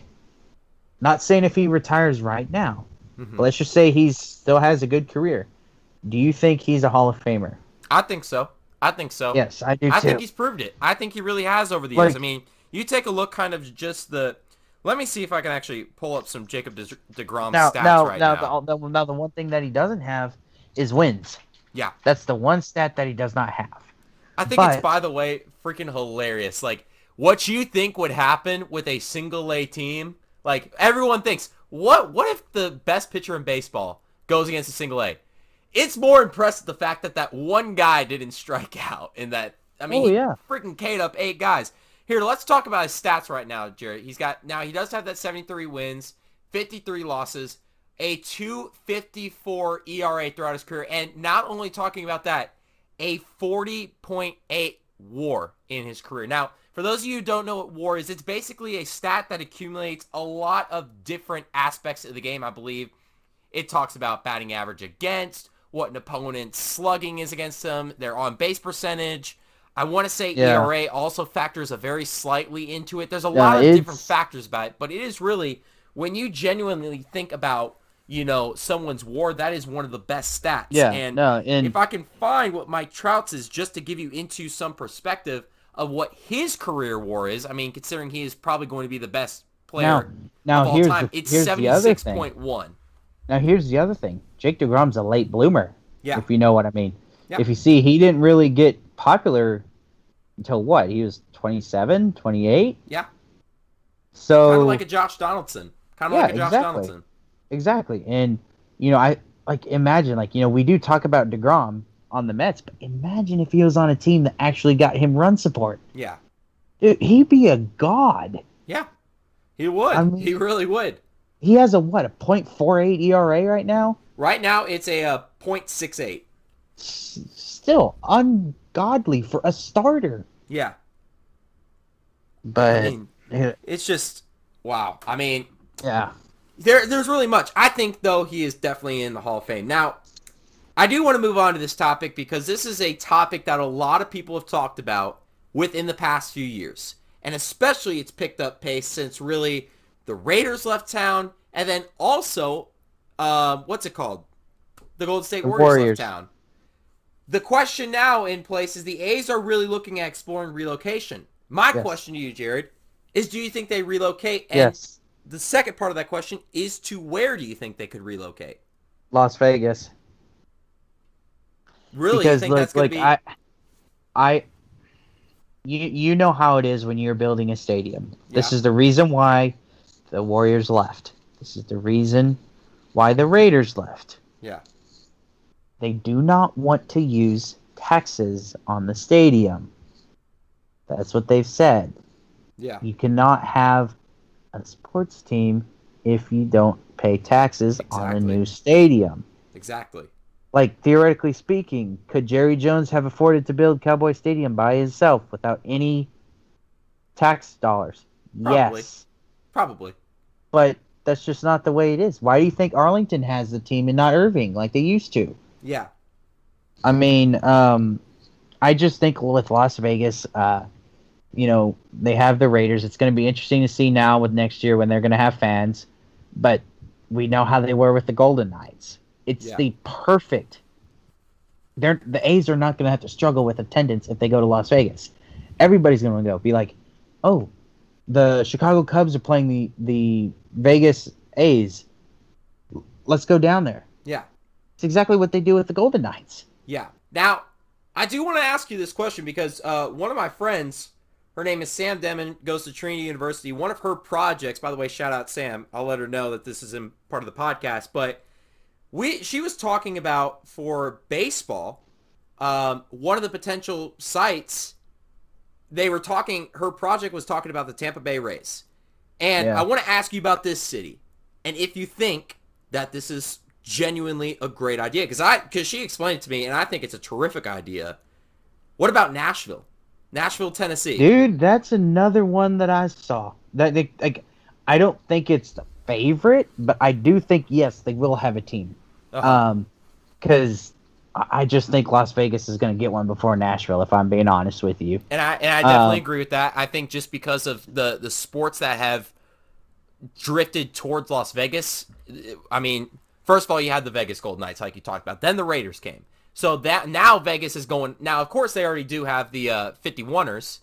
Not saying if he retires right now, Mhm. but let's just say he still has a good career. Do you think he's a Hall of Famer? I think so. I think so. Yes, I do I too. think he's proved it. I think he really has over the years. I mean, you take a look, kind of just the. Let me see if I can actually pull up some Jacob De- Degrom now, stats now, right now, now. The, now, the one thing that he doesn't have is wins. Yeah. that's the one stat that he does not have. I think it's by the way freaking hilarious. Like what you think would happen with a single A team. Like everyone thinks, what what if the best pitcher in baseball goes against a single A? It's more impressive the fact that that one guy didn't <laughs> strike out in that. I mean, Oh, yeah. freaking K'd up eight guys. Here, let's talk about his stats right now, Jared. He's got now he does have that 73 wins, 53 losses, a 254 ERA throughout his career, and not only talking about that, a 40.8 WAR in his career. Now, for those of you who don't know what WAR is, it's basically a stat that accumulates a lot of different aspects of the game. I believe it talks about batting average against, what an opponent's slugging is against them, their on base percentage. I want to say Yeah. ERA also factors a very slightly into it. There's a Yeah, lot of it's- different factors about it, but it is really when you genuinely think about you know someone's WAR, that is one of the best stats. Yeah, and no, and if I can find what Mike Trout's is, just to give you into some perspective of what his career WAR is. I mean, considering he is probably going to be the best player now, now of all here's time, the, it's here's the seventy other thing. Now here's the other thing. Jake Degrom's a late bloomer. Yeah. If you know what I mean. Yeah. If you see, he didn't really get popular until what? He was 27, 28. Yeah, So kind of like a Josh Donaldson. Kind of Yeah, like a Josh exactly. Donaldson. exactly, and you know, I like imagine like you know we do talk about Degrom on the Mets, but imagine if he was on a team that actually got him run support. Yeah, Dude, he'd be a god. yeah, he would. I mean- he really would. He has a what a .48 ERA right now. Right now, it's a uh, .68. S- still ungodly for a starter. Yeah, I But mean, yeah, it's just wow. I mean, yeah, There, there's really much. I think though he is definitely in the Hall of Fame. Now, I do want to move on to this topic because this is a topic that a lot of people have talked about within the past few years, and especially it's picked up pace since really the Raiders left town, and then also, uh, what's it called? The Golden State Warriors, Warriors. left town. The question now in place is the A's are really looking at exploring relocation. My Yes. question to you, Jared, is do you think they relocate? And yes, the second part of that question is to where do you think they could relocate? Las Vegas. Really, because you think look, that's going like to be? I, I, you you know how it is when you're building a stadium. This is the reason why the Warriors left. This is the reason why the Raiders left. yeah, They do not want to use taxes on the stadium. That's what they've said. yeah, You cannot have a sports team if you don't pay taxes on a new stadium. exactly. Like theoretically speaking, could Jerry Jones have afforded to build Cowboy Stadium by himself without any tax dollars? Probably. Yes. Probably. But that's just not the way it is. Why do you think Arlington has the team and not Irving like they used to? Yeah, I mean, um, I just think with Las Vegas, uh, you know, they have the Raiders. It's going to be interesting to see now with next year when they're going to have fans. But we know how they were with the Golden Knights. It's Yeah. the perfect. They're the A's are not going to have to struggle with attendance if they go to Las Vegas. Everybody's going to go be like, oh, the Chicago Cubs are playing the the Vegas A's. Let's go down there. yeah, exactly what they do with the Golden Knights. yeah. Now, I do want to ask you this question because uh, one of my friends, her name is Sam Demon, goes to Trinity University. One of her projects, by the way, shout out Sam. I'll let her know that this is in part of the podcast. But we, she was talking about for baseball, um, one of the potential sites. They were talking. Her project was talking about the Tampa Bay Rays, and Yeah. I want to ask you about this city, and if you think that this is genuinely a great idea, because I because she explained it to me, and I think it's a terrific idea. What about Nashville, Nashville, Tennessee? Dude, that's another one that I saw. That they like I don't think it's the favorite, but I do think yes, they will have a team. Uh-huh. Um I I just think Las Vegas is going to get one before Nashville if I'm being honest with you. And I and I definitely Um, agree with that. I think just because of the the sports that have drifted towards Las Vegas, I mean, first of all, you had the Vegas Golden Knights, like you talked about. Then the Raiders came. So that now Vegas is going. Now, of course, they already do have the uh, 51ers,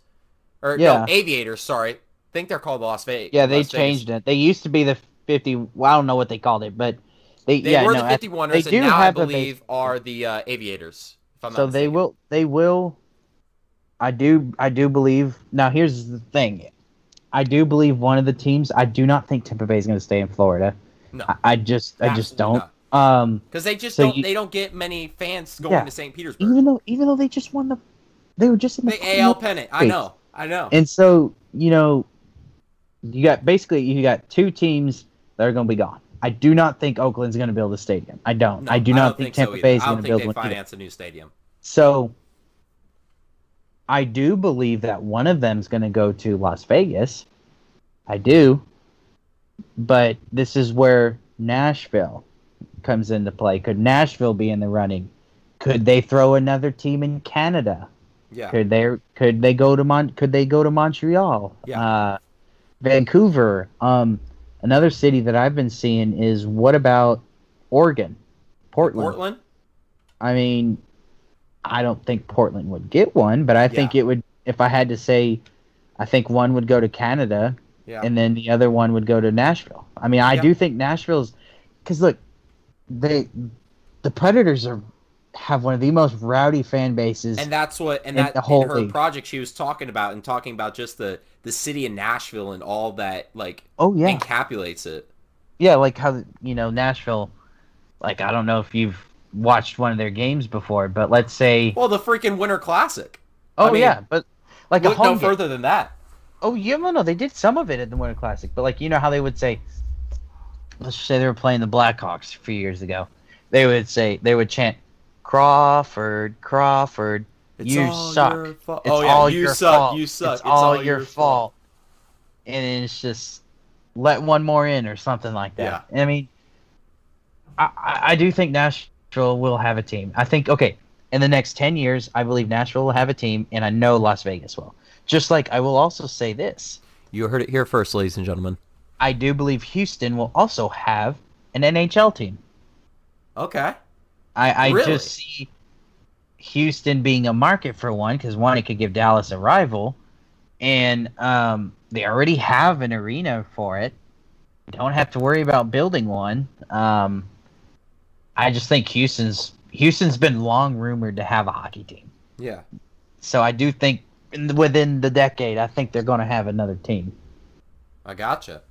or Yeah. no, Aviators. Sorry, I think they're called the Las Vegas. Yeah, they changed it. They used to be the 50 well, I don't know what they called it, but they, They yeah, were no, the 51ers, they and do now I have base- believe are the uh, Aviators. If I'm so they will they will i do i do believe now here's the thing i do believe one of the teams i do not think tampa bay is going to stay in florida No. I, I just i just don't um because they just So don't. you- they don't get many fans going Yeah. to St. Petersburg. even though even though they just won the they were just in the, the AL pennant. I know. I know. and so you know you got basically you got two teams that are going to be gone i do not think oakland's going to build a stadium i don't No, i do not think, so tampa either. bay is I going to think build one either. finance a new stadium. So I do believe that one of them's going to go to Las Vegas. I do. But this is where Nashville comes into play. Could Nashville be in the running? Could they throw another team in Canada? Yeah. Could they could they go to Mon could they go to Montreal? Yeah. Uh, Vancouver. Um, another city that I've been seeing is what about Oregon? Portland. Portland? I mean, I don't think Portland would get one, but I think it would. If I had to say, I think one would go to Canada, Yeah. and then the other one would go to Nashville. I mean, I Yeah. do think Nashville's because look, they the Predators are have one of the most rowdy fan bases. and that's what and that the whole in her thing. project she was talking about and talking about just the the city of Nashville and all that like oh yeah, encapsulates it. yeah, like how you know Nashville. Like I don't know if you've watched one of their games before, but let's say, Well, the freaking Winter Classic. oh I mean, yeah, but like a home no game. further than that. Oh, yeah, no, no, they did some of it at the Winter Classic, but like you know how they would say, let's just say they were playing the Blackhawks a few years ago, they would say they would chant Crawford, Crawford, It's you all suck. your fault. It's oh yeah, all you your suck. fault. You suck. It's, all, your fault. And it's just let one more in or something like that. I mean, I, I I do think Nashville will have a team. I think okay, in the next ten years, I believe Nashville will have a team, and I know Las Vegas will. Just like I will also say this. You heard it here first, ladies and gentlemen. I do believe Houston will also have an NHL team. Okay. I, I Really? just see Houston being a market for one because one, it could give Dallas a rival, and um, they already have an arena for it. Don't have to worry about building one. Um, I just think Houston's Houston's been long rumored to have a hockey team, Yeah. so I do think in within the decade, I think they're going to have another team. I gotcha.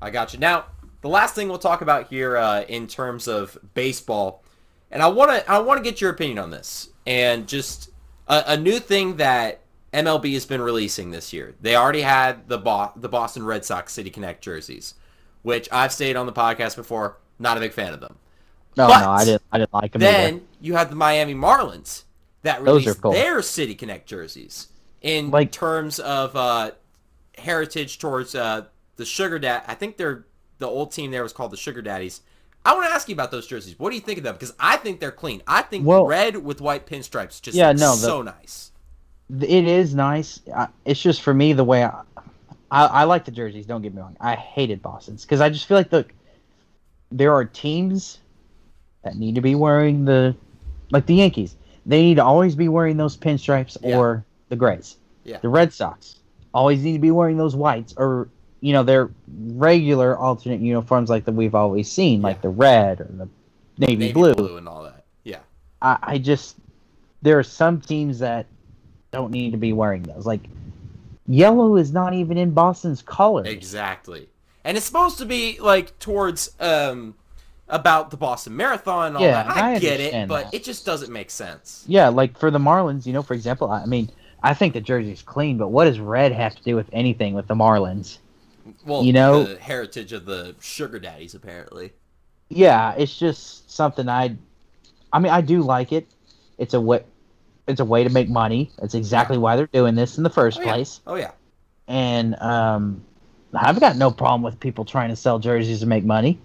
I gotcha. Now, the last thing we'll talk about here uh, in terms of baseball, and I want to I want to get your opinion on this, and just a, a new thing that MLB has been releasing this year. They already had the Bo- the Boston Red Sox City Connect jerseys, which I've stated on the podcast before. Not a big fan of them. No, But no, I didn't. I didn't like them. either. Then you have the Miami Marlins that released cool. their City Connect jerseys in Like- terms of uh, heritage towards uh, the Sugar Dad. I think they're the old team there was called the Sugar Daddies. I want to ask you about those jerseys. What do you think of them? Because I think they're clean. I think Well- red with white pinstripes just Yeah, no, the- so nice. It is nice. I- It's just for me the way I, I, I like the jerseys. Don't get me wrong. I hated Boston's because I just feel like the there are teams that need to be wearing the like the Yankees. They need to always be wearing those pinstripes Yeah. or the grays. Yeah. The Red Sox always need to be wearing those whites or you know their regular alternate uniforms like that we've always seen, like the red or the navy, Navy blue. blue and all that. Yeah. I, I just there are some teams that don't need to be wearing those. Like yellow is not even in Boston's color. Exactly. And it's supposed to be like towards um about the Boston Marathon and all Yeah, that. I, I get it, but that. it just doesn't make sense. Yeah, like for the Marlins, you know, for example, I mean, I think the jersey's clean, but what does red have to do with anything with the Marlins? Well, You know- the heritage of the sugar daddies apparently. Yeah, it's just something I I mean, I do like it. It's a way it's a way to make money. That's exactly why they're doing this in the first Oh, yeah. place. Oh yeah. And um I've got no problem with people trying to sell jerseys to make money.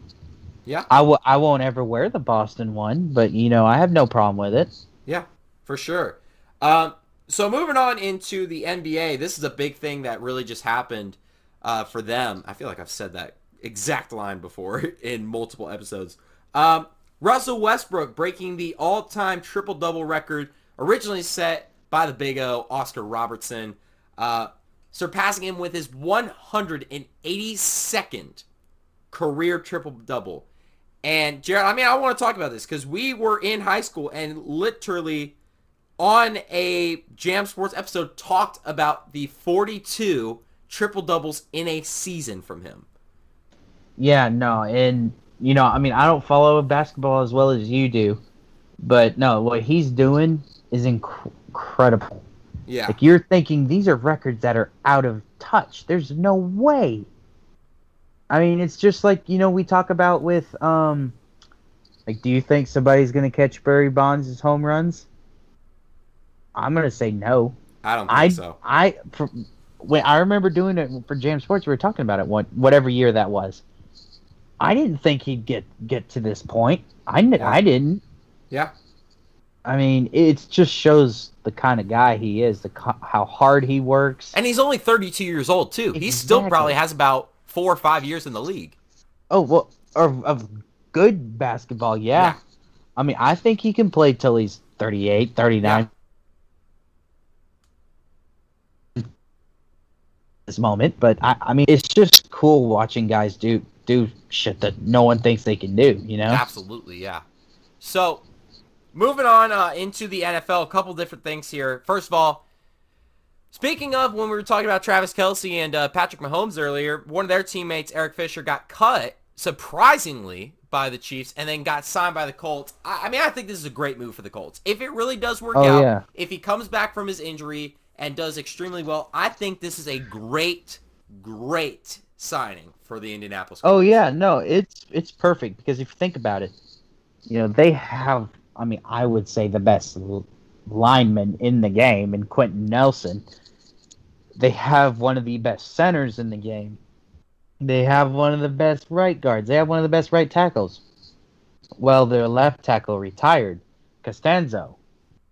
Yeah. I w- I won't ever wear the Boston one, but you know, I have no problem with it. Yeah, for sure. Um, so moving on into the NBA, this is a big thing that really just happened uh, for them. I feel like I've said that exact line before <laughs> in multiple episodes. Um, Russell Westbrook breaking the all-time triple-double record originally set by the Big O, Oscar Robertson, uh, surpassing him with his 182nd career triple-double. And Jared, I mean, I want to talk about this because we were in high school and literally on a Jam Sports episode talked about the 42 triple doubles in a season from him. Yeah, no, and you know, I mean, I don't follow basketball as well as you do, but no, what he's doing is inc- incredible. Yeah. Like you're thinking these are records that are out of touch. There's no way. I mean, it's just like you know we talk about with um, like, do you think somebody's gonna catch Barry Bonds' home runs? I'm gonna say no. I don't think I so. I for, when I remember doing it for Jam Sports, we were talking about it. What whatever year that was. I didn't think he'd get get to this point. I Yeah. I didn't. Yeah. I mean, it just shows the kind of guy he is, the how hard he works. And he's only 32 years old too. He still probably has about four or five years in the league. Oh well, of, of good basketball, yeah. Yeah. I mean, I think he can play till he's 38, 39. This moment, but I, I mean, it's just cool watching guys do do shit that no one thinks they can do. You know? Absolutely, yeah. So, moving on uh, into the NFL, a couple different things here. First of all, speaking of when we were talking about Travis Kelce and uh, Patrick Mahomes earlier, one of their teammates, Eric Fisher, got cut surprisingly by the Chiefs and then got signed by the Colts. I, I mean, I think this is a great move for the Colts. If it really does work Oh, out, yeah. if he comes back from his injury and does extremely well, I think this is a great, great signing for the Indianapolis. Oh yeah, no, it's it's perfect because if you think about it, you know they have. I mean, I would say the best lineman in the game in Quenton Nelson. They have one of the best centers in the game. They have one of the best right guards. They have one of the best right tackles. Well, their left tackle retired, Castonzo.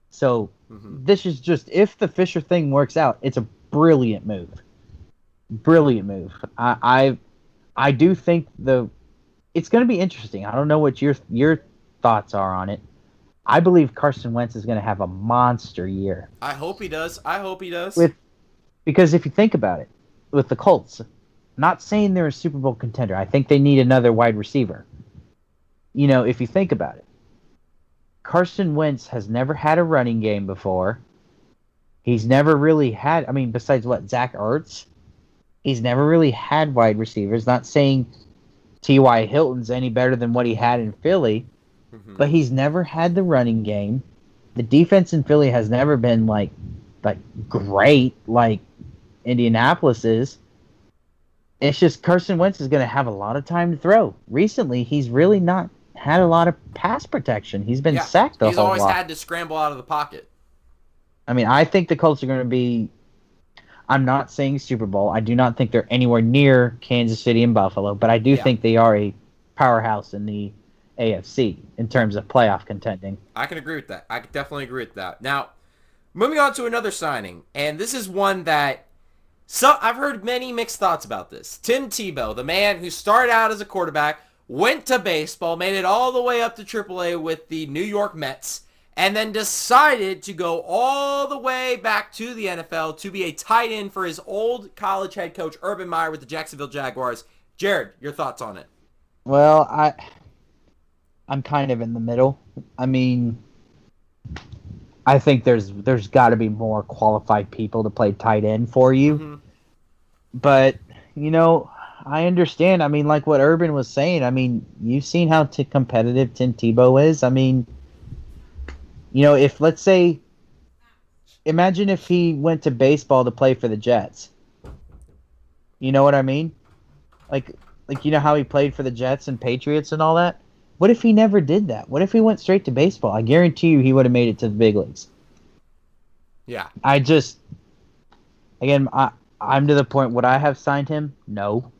So Mhm. this is just if the Fisher thing works out, it's a brilliant move. Brilliant move. I I, I do think the it's going to be interesting. I don't know what your your thoughts are on it. I believe Carson Wentz is going to have a monster year I hope he does. I hope he does. with because if you think about it, with the Colts, not saying they're a Super Bowl contender. I think they need another wide receiver. You know, if you think about it, Carson Wentz has never had a running game before. He's never really had. I mean, besides what Zach Ertz, he's never really had wide receivers. Not saying T.Y. Hilton's any better than what he had in Philly, Mhm. but he's never had the running game. The defense in Philly has never been like like great like Indianapolis is. It's just Carson Wentz is going to have a lot of time to throw. Recently, he's really not had a lot of pass protection. He's been Yeah, sacked a He's whole always lot. had to scramble out of the pocket. I mean, I think the Colts are going to be. I'm not saying Super Bowl. I do not think they're anywhere near Kansas City and Buffalo, but I do Yeah. think they are a powerhouse in the AFC in terms of playoff contending. I can agree with that. I can definitely agree with that. Now, moving on to another signing, and this is one that so I've heard many mixed thoughts about this. Tim Tebow, the man who started out as a quarterback, went to baseball, made it all the way up to AAA with the New York Mets, and then decided to go all the way back to the NFL to be a tight end for his old college head coach Urban Meyer with the Jacksonville Jaguars. Jared, your thoughts on it? Well, I I'm kind of in the middle. I mean, I think there's there's got to be more qualified people to play tight end for you. Mhm. But you know, I understand. I mean, like what Urban was saying. I mean, you've seen how t- competitive Tim Tebow is. I mean, you know, if let's say, imagine if he went to baseball to play for the Jets. You know what I mean? Like, like you know how he played for the Jets and Patriots and all that. What if he never did that? What if he went straight to baseball? I guarantee you, he would have made it to the big leagues. Yeah. I just, again, I, I'm to the point. Would I have signed him? No.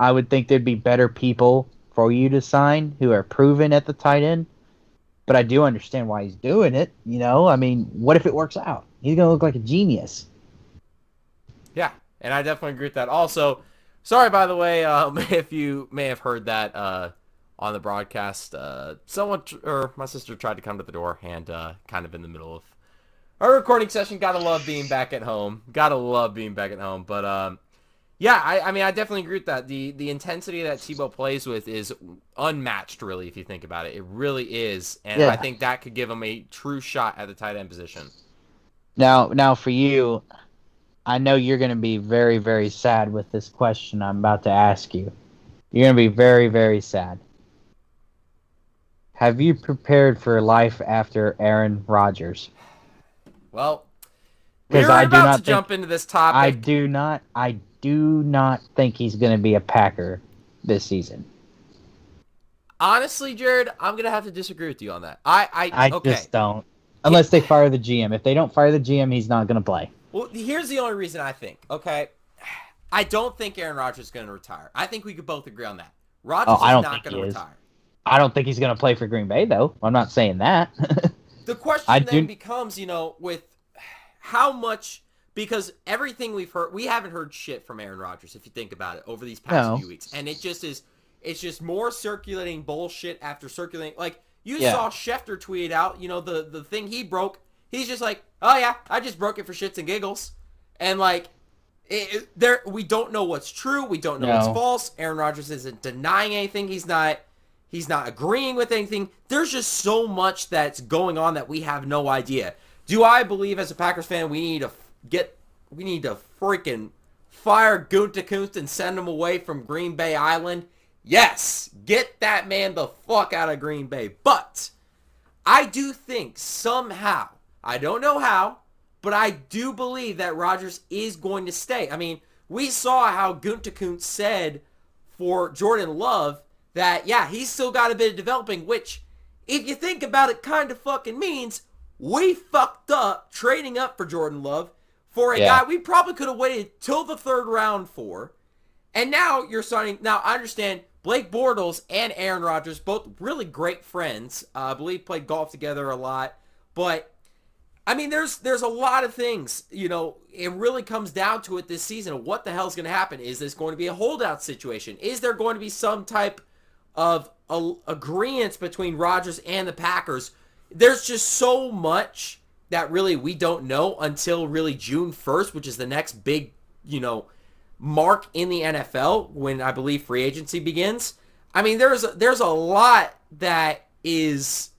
I would think there'd be better people for you to sign who are proven at the tight end. But I do understand why he's doing it. You know, I mean, what if it works out? He's gonna look like a genius. Yeah, and I definitely agree with that. Also, sorry by the way, um, <laughs> if you may have heard that uh, on the broadcast, uh, someone tr- or my sister tried to come to the door and uh, kind of in the middle of our recording session. Gotta love being back at home. Gotta love being back at home. But um, yeah, I, I mean, I definitely agree with that. The the intensity that Tebow plays with is unmatched, really, if you think about it. It really is, and Yeah. I think that could give him a true shot at the tight end position. Now, now for you, I know you're gonna be very, very sad with this question I'm about to ask you. You're gonna be very, very sad. Have you prepared for life after Aaron Rodgers? Well, 'Cause we're I do not to think- jump into this topic. I do not. I do not think he's going to be a Packer this season. Honestly, Jared, I'm gonna have to disagree with you on that. I, I, I okay. just don't. Unless they fire the GM. If they don't fire the GM, he's not going to play. Well, here's the only reason I think. Okay, I don't think Aaron Rodgers is going to retire. I think we could both agree on that. Rodgers Oh, is not going to retire. I don't think he's going to play for Green Bay, though. I'm not saying that. <laughs> The question I then do- becomes, you know, with how much because everything we've heard, we haven't heard shit from Aaron Rodgers if you think about it over these past No. few weeks, and it just is, it's just more circulating bullshit after circulating. Like you Yeah. saw Schefter tweet out, you know, the the thing he broke. He's just like, oh yeah, I just broke it for shits and giggles, and like. It, it- there, we don't know what's true. We don't know what's false. Aaron Rodgers isn't denying anything. He's not He's not agreeing with anything. There's just so much that's going on that we have no idea. Do I believe as a Packers fan we need to get we need to freaking fire Gutekunst and send him away from Green Bay Island? Yes, get that man the fuck out of Green Bay. But I do think somehow, I don't know how, but I do believe that Rodgers is going to stay. I mean, we saw how Gutekunst said for Jordan Love that, yeah, he's still got a bit of developing, which, if you think about it, kind of fucking means we fucked up trading up for Jordan Love for a Yeah. guy we probably could have waited till the third round for. And now you're starting. Now I understand Blake Bortles and Aaron Rodgers, both really great friends. Uh, I believe played golf together a lot. But I mean, there's there's a lot of things. You know, it really comes down to it this season. What the hell's going to happen? Is this going to be a holdout situation? Is there going to be some type of a, agreement between Rodgers and the Packers? There's just so much that really we don't know until really June 1st, which is the next big, you know, mark in the NFL when I believe free agency begins. I mean, there's a, there's a lot that is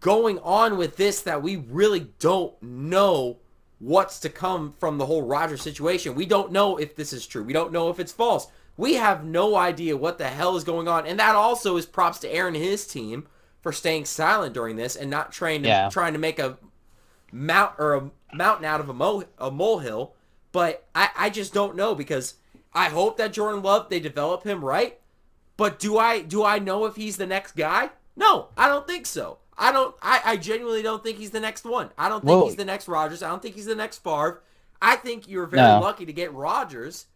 going on with this that we really don't know what's to come from the whole Rodgers situation. We don't know if this is true. We don't know if it's false. We have no idea what the hell is going on. And that also is props to Aaron and his team for staying silent during this and not trying to Yeah. trying to make a mount or a mountain out of a, mo- a molehill. But I, I just don't know because I hope that Jordan Love they develop him right. But do I do I know if he's the next guy? No, I don't think so. I don't. I, I genuinely don't think he's the next one. I don't think he's the next Rodgers. I don't think he's the next Favre. I think you're very No. lucky to get Rodgers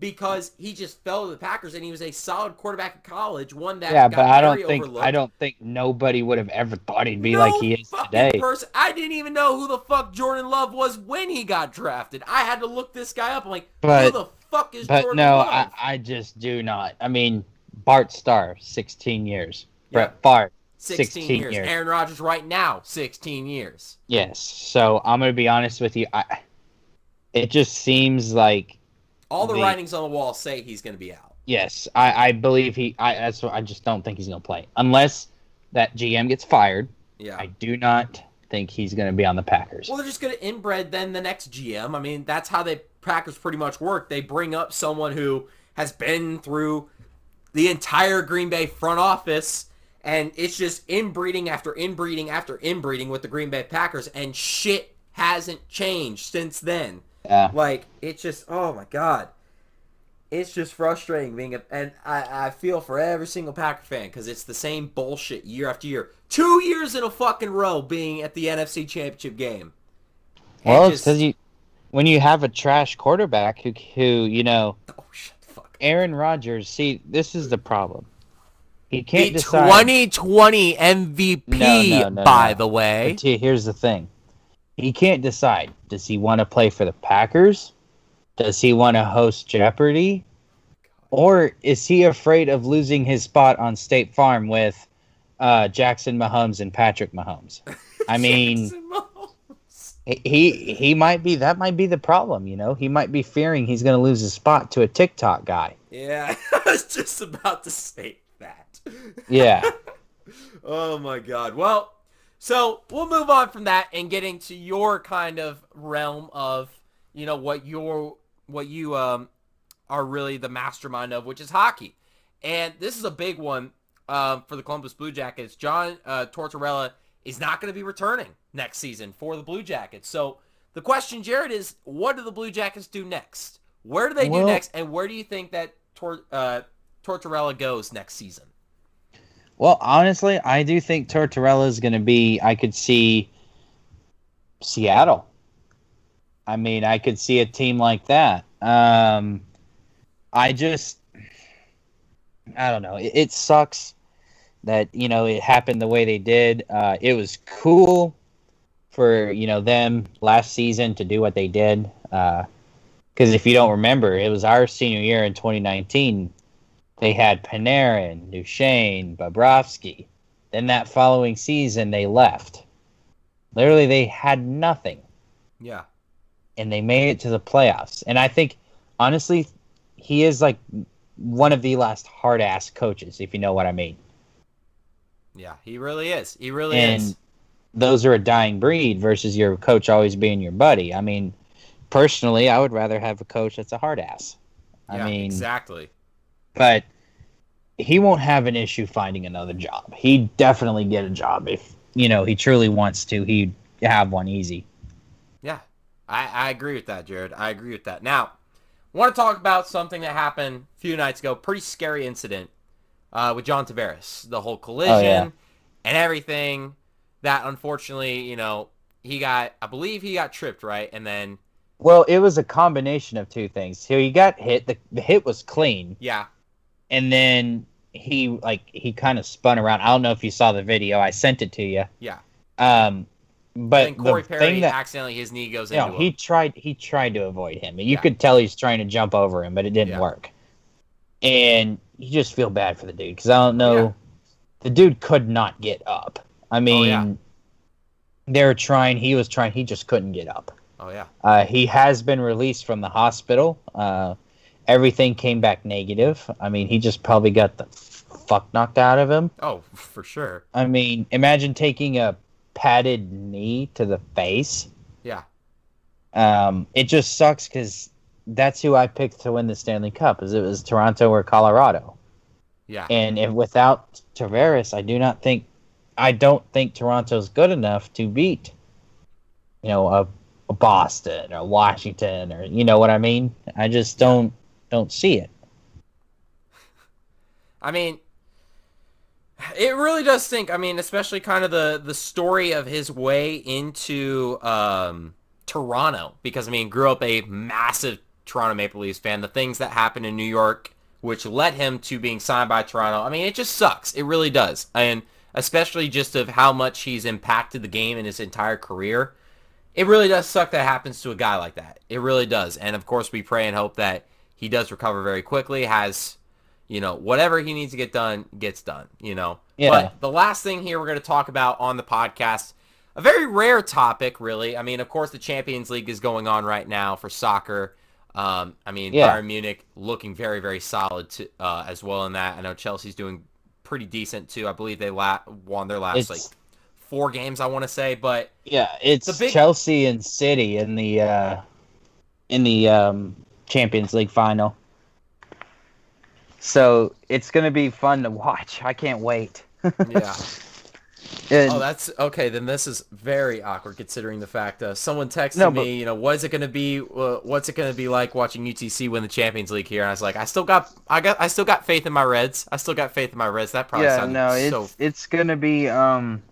because he just fell to the Packers and he was a solid quarterback in college. One that yeah, but I don't think overlooked. I don't think nobody would have ever thought he'd be No like he is today. Person, I didn't even know who the fuck Jordan Love was when he got drafted. I had to look this guy up. I'm like, who the fuck is But Jordan no, Love? I, I just do not. I mean, Bart Starr, 16 years. Yeah. Brett Favre, 16, 16 years. years. Aaron Rodgers right now, 16 years. yes. So I'm gonna be honest with you. I, it just seems like All the The- writings on the wall say he's going to be out. yes. I, I believe he. I that's what I just don't think he's gonna play unless that GM gets fired. Yeah. I do not think he's gonna be on the Packers. Well, they're just going to inbred then the next GM. I mean, that's how they Packers pretty much work. They bring up someone who has been through the entire Green Bay front office, and it's just inbreeding after inbreeding after inbreeding with the Green Bay Packers, and shit hasn't changed since then. Yeah. Like it's just oh my god, it's just frustrating being a and I, I feel for every single Packer fan because it's the same bullshit year after year. Two years in a fucking row being at the NFC Championship game. And Well, it's just- because you when you have a trash quarterback who who you know oh shut the fuck. Aaron Rodgers. See, this is the problem. He can't decide. 2020 MVP, No, no, no, by no. the way. But here's the thing. He can't decide. Does he want to play for the Packers? Does he want to host Jeopardy? Or is he afraid of losing his spot on State Farm with uh, Jackson Mahomes and Patrick Mahomes? I <laughs> mean, Mahomes. he he might be that might be the problem, you know. He might be fearing he's going to lose his spot to a TikTok guy. Yeah, <laughs> I was just about to say that. Yeah. <laughs> Oh my god. Well, so we'll move on from that and get into your kind of realm of, you know, what your what you um are really the mastermind of, which is hockey. And this is a big one um, for the Columbus Blue Jackets. John uh, Tortorella is not going to be returning next season for the Blue Jackets. So the question, Jared, is what do the Blue Jackets do next? Where do they do next, and where do you think that Tor- uh, Tortorella goes next season? Well, honestly, I do think Tortorella is going to be. I could see Seattle. I mean, I could see a team like that. Um, I just, I don't know. It, it sucks that you know it happened the way they did. Uh, it was cool for you know them last season to do what they did. Because if you don't remember, it was our senior year in 2019. They had Panarin, Duchene, Bobrovsky. Then that following season, they left. Literally, they had nothing Yeah. and they made it to the playoffs. And I think, honestly, he is like one of the last hard ass coaches, if you know what I mean. Yeah. He really is. He really and is. those are a dying breed versus your coach always being your buddy. I mean, personally, I would rather have a coach that's a hard ass. Yeah, mean, exactly. But he won't have an issue finding another job. He'd definitely get a job if you know he truly wants to. He'd have one easy. Yeah, I, I agree with that, Jared. I agree with that. Now, I want to talk about something that happened a few nights ago. Pretty scary incident uh, with John Tavares. The whole collision Oh, yeah. and everything. That unfortunately, you know, he got. I believe he got tripped, right? And then, Well, it was a combination of two things. So he got hit. The, the hit was clean, yeah, and then he like he kind of spun around. I don't know if you saw the video. I sent it to you. yeah. Um, but and Corey the Perry thing that accidentally his knee goes you know, into he him. tried he tried to avoid him. You Yeah. could tell he's trying to jump over him, but it didn't Yeah. work. And you just feel bad for the dude because I don't know. Oh, yeah. The dude could not get up. I mean, Oh, yeah. they were trying. He was trying. He just couldn't get up. Oh yeah, Uh, he has been released from the hospital. Uh, everything came back negative. I mean, he just probably got the fuck knocked out of him. oh for sure. I mean, imagine taking a padded knee to the face. Yeah, Um, it just sucks because that's who I picked to win the Stanley Cup. Is it was Toronto or Colorado, yeah, and if without Tavares, I do not think, I don't think Toronto's good enough to beat, you know, a, a Boston or Washington or you know what I mean. I just don't don't see it. <laughs> I mean, it really does sink. I mean, especially kind of the the story of his way into um, Toronto, because I mean, grew up a massive Toronto Maple Leafs fan. The things that happened in New York, which led him to being signed by Toronto. I mean, it just sucks. It really does, and especially just of how much he's impacted the game in his entire career. It really does suck that happens to a guy like that. It really does, and of course, we pray and hope that he does recover very quickly. Has you know, whatever he needs to get done gets done, you know. Yeah. But the last thing here we're going to talk about on the podcast, a very rare topic, really. I mean, of course, the Champions League is going on right now for soccer. Um, I mean, Yeah. Bayern Munich looking very, very solid to, uh, as well in that. I know Chelsea's doing pretty decent too. I believe they la- won their last It's- like four games, I want to say, but Yeah, it's big- Chelsea and City in the uh, in the um, Champions League final. So it's gonna be fun to watch. I can't wait. <laughs> yeah. And- Oh, that's okay. Then this is very awkward considering the fact uh, someone texted No, me, but- you know, what is it going to be? Uh, what's it going to be like watching UTC win the Champions League here? And I was like, I still got, I got, I still got faith in my Reds. I still got faith in my Reds. That probably yeah, no, it's so. it's gonna be um.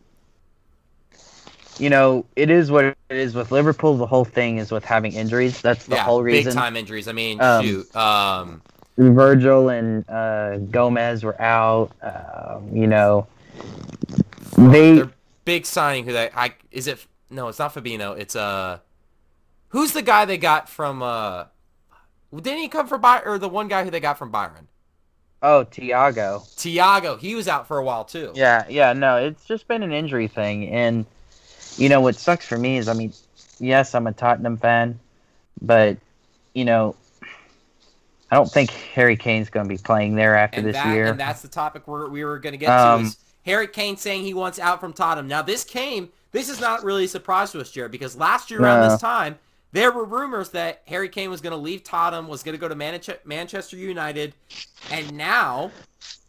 You know, it is what it is with Liverpool. The whole thing is with having injuries. That's the yeah, whole reason. big time injuries. I mean, Um, shoot. Um, Virgil and uh, Gomez were out. Uh, you know, they big signing. Who they? I is it? No, it's not Fabinho. It's uh, who's the guy they got from? uh Didn't he come from Bayern? Or the one guy who they got from Bayern? oh Thiago. Thiago. He was out for a while too. Yeah, yeah, no, it's just been an injury thing, and you know what sucks for me is, I mean, yes, I'm a Tottenham fan, but you know, I don't think Harry Kane's going to be playing there after and this that, year. And that's the topic we're, we were going to get Um, to is Harry Kane saying he wants out from Tottenham. Now this came, this is not really a surprise to us, Jared, because last year around No. this time, there were rumors that Harry Kane was going to leave Tottenham, was going to go to Manche- Manchester United, and now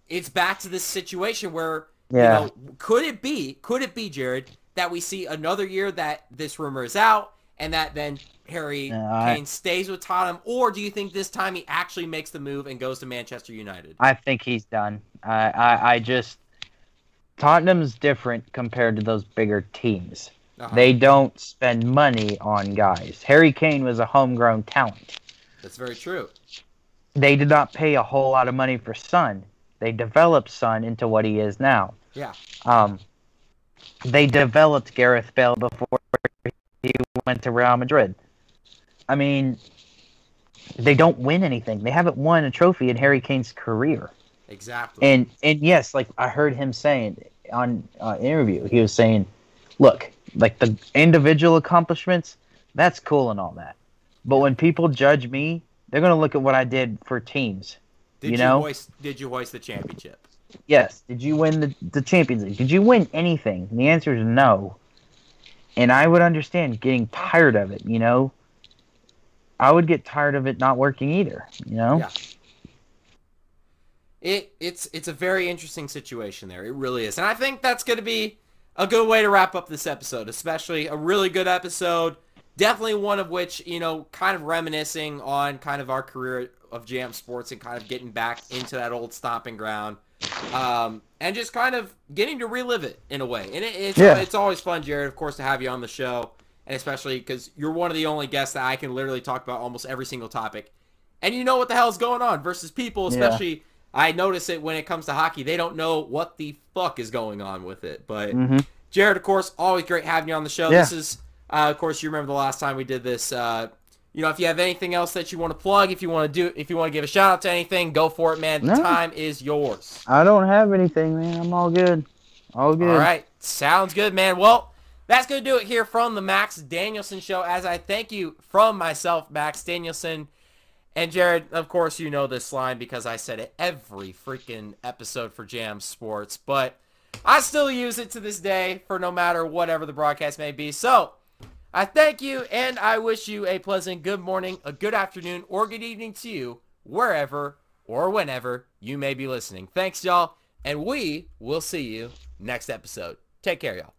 it's back to this situation where, Yeah. you know, could it be, could it be, Jared, that we see another year that this rumor is out and that then Harry No, I- Kane stays with Tottenham, or do you think this time he actually makes the move and goes to Manchester United? I think he's done. I, I, I just Tottenham's different compared to those bigger teams. Uh-huh. They don't spend money on guys. Harry Kane was a homegrown talent. That's very true. They did not pay a whole lot of money for Son. They developed Son into what he is now. Yeah. Um, they developed Gareth Bale before he went to Real Madrid. I mean, they don't win anything. They haven't won a trophy in Harry Kane's career. Exactly. And and yes, like I heard him saying on uh, interview, he was saying, "Look, like the individual accomplishments, that's cool and all that, but when people judge me, they're gonna look at what I did for teams. did you know? hoist did you hoist the championship? Yes, did you win the the Champions League? Did you win anything? And the answer is no. And I would understand getting tired of it. You know, I would get tired of it not working either. You know. Yeah. It it's it's a very interesting situation there. It really is. And I think that's going to be a good way to wrap up this episode, especially a really good episode. Definitely one of which, you know, kind of reminiscing on kind of our career of Jam Sports and kind of getting back into that old stomping ground. Um, and just kind of getting to relive it in a way. And it, it's, Yeah. it's always fun, Jared, of course, to have you on the show. And especially because you're one of the only guests that I can literally talk about almost every single topic. And you know what the hell's going on versus people, Yeah. especially I notice it when it comes to hockey. They don't know what the fuck is going on with it. But hmm Jared, of course, always great having you on the show. Yeah. This is, uh, of course, you remember the last time we did this. Uh, you know, if you have anything else that you want to plug, if you want to do, if you want to give a shout out to anything, go for it, man. The No. time is yours. I don't have anything, man. I'm all good. All good. All right, sounds good, man. Well, that's gonna do it here from the Max Danielson Show. As I thank you from myself, Max Danielson, and Jared. Of course, you know this line because I said it every freaking episode for Jam Sports, but I still use it to this day for no matter whatever the broadcast may be. So. I thank you and I wish you a pleasant good morning, a good afternoon, or good evening to you, wherever or whenever you may be listening. Thanks, y'all, and we will see you next episode. Take care, y'all.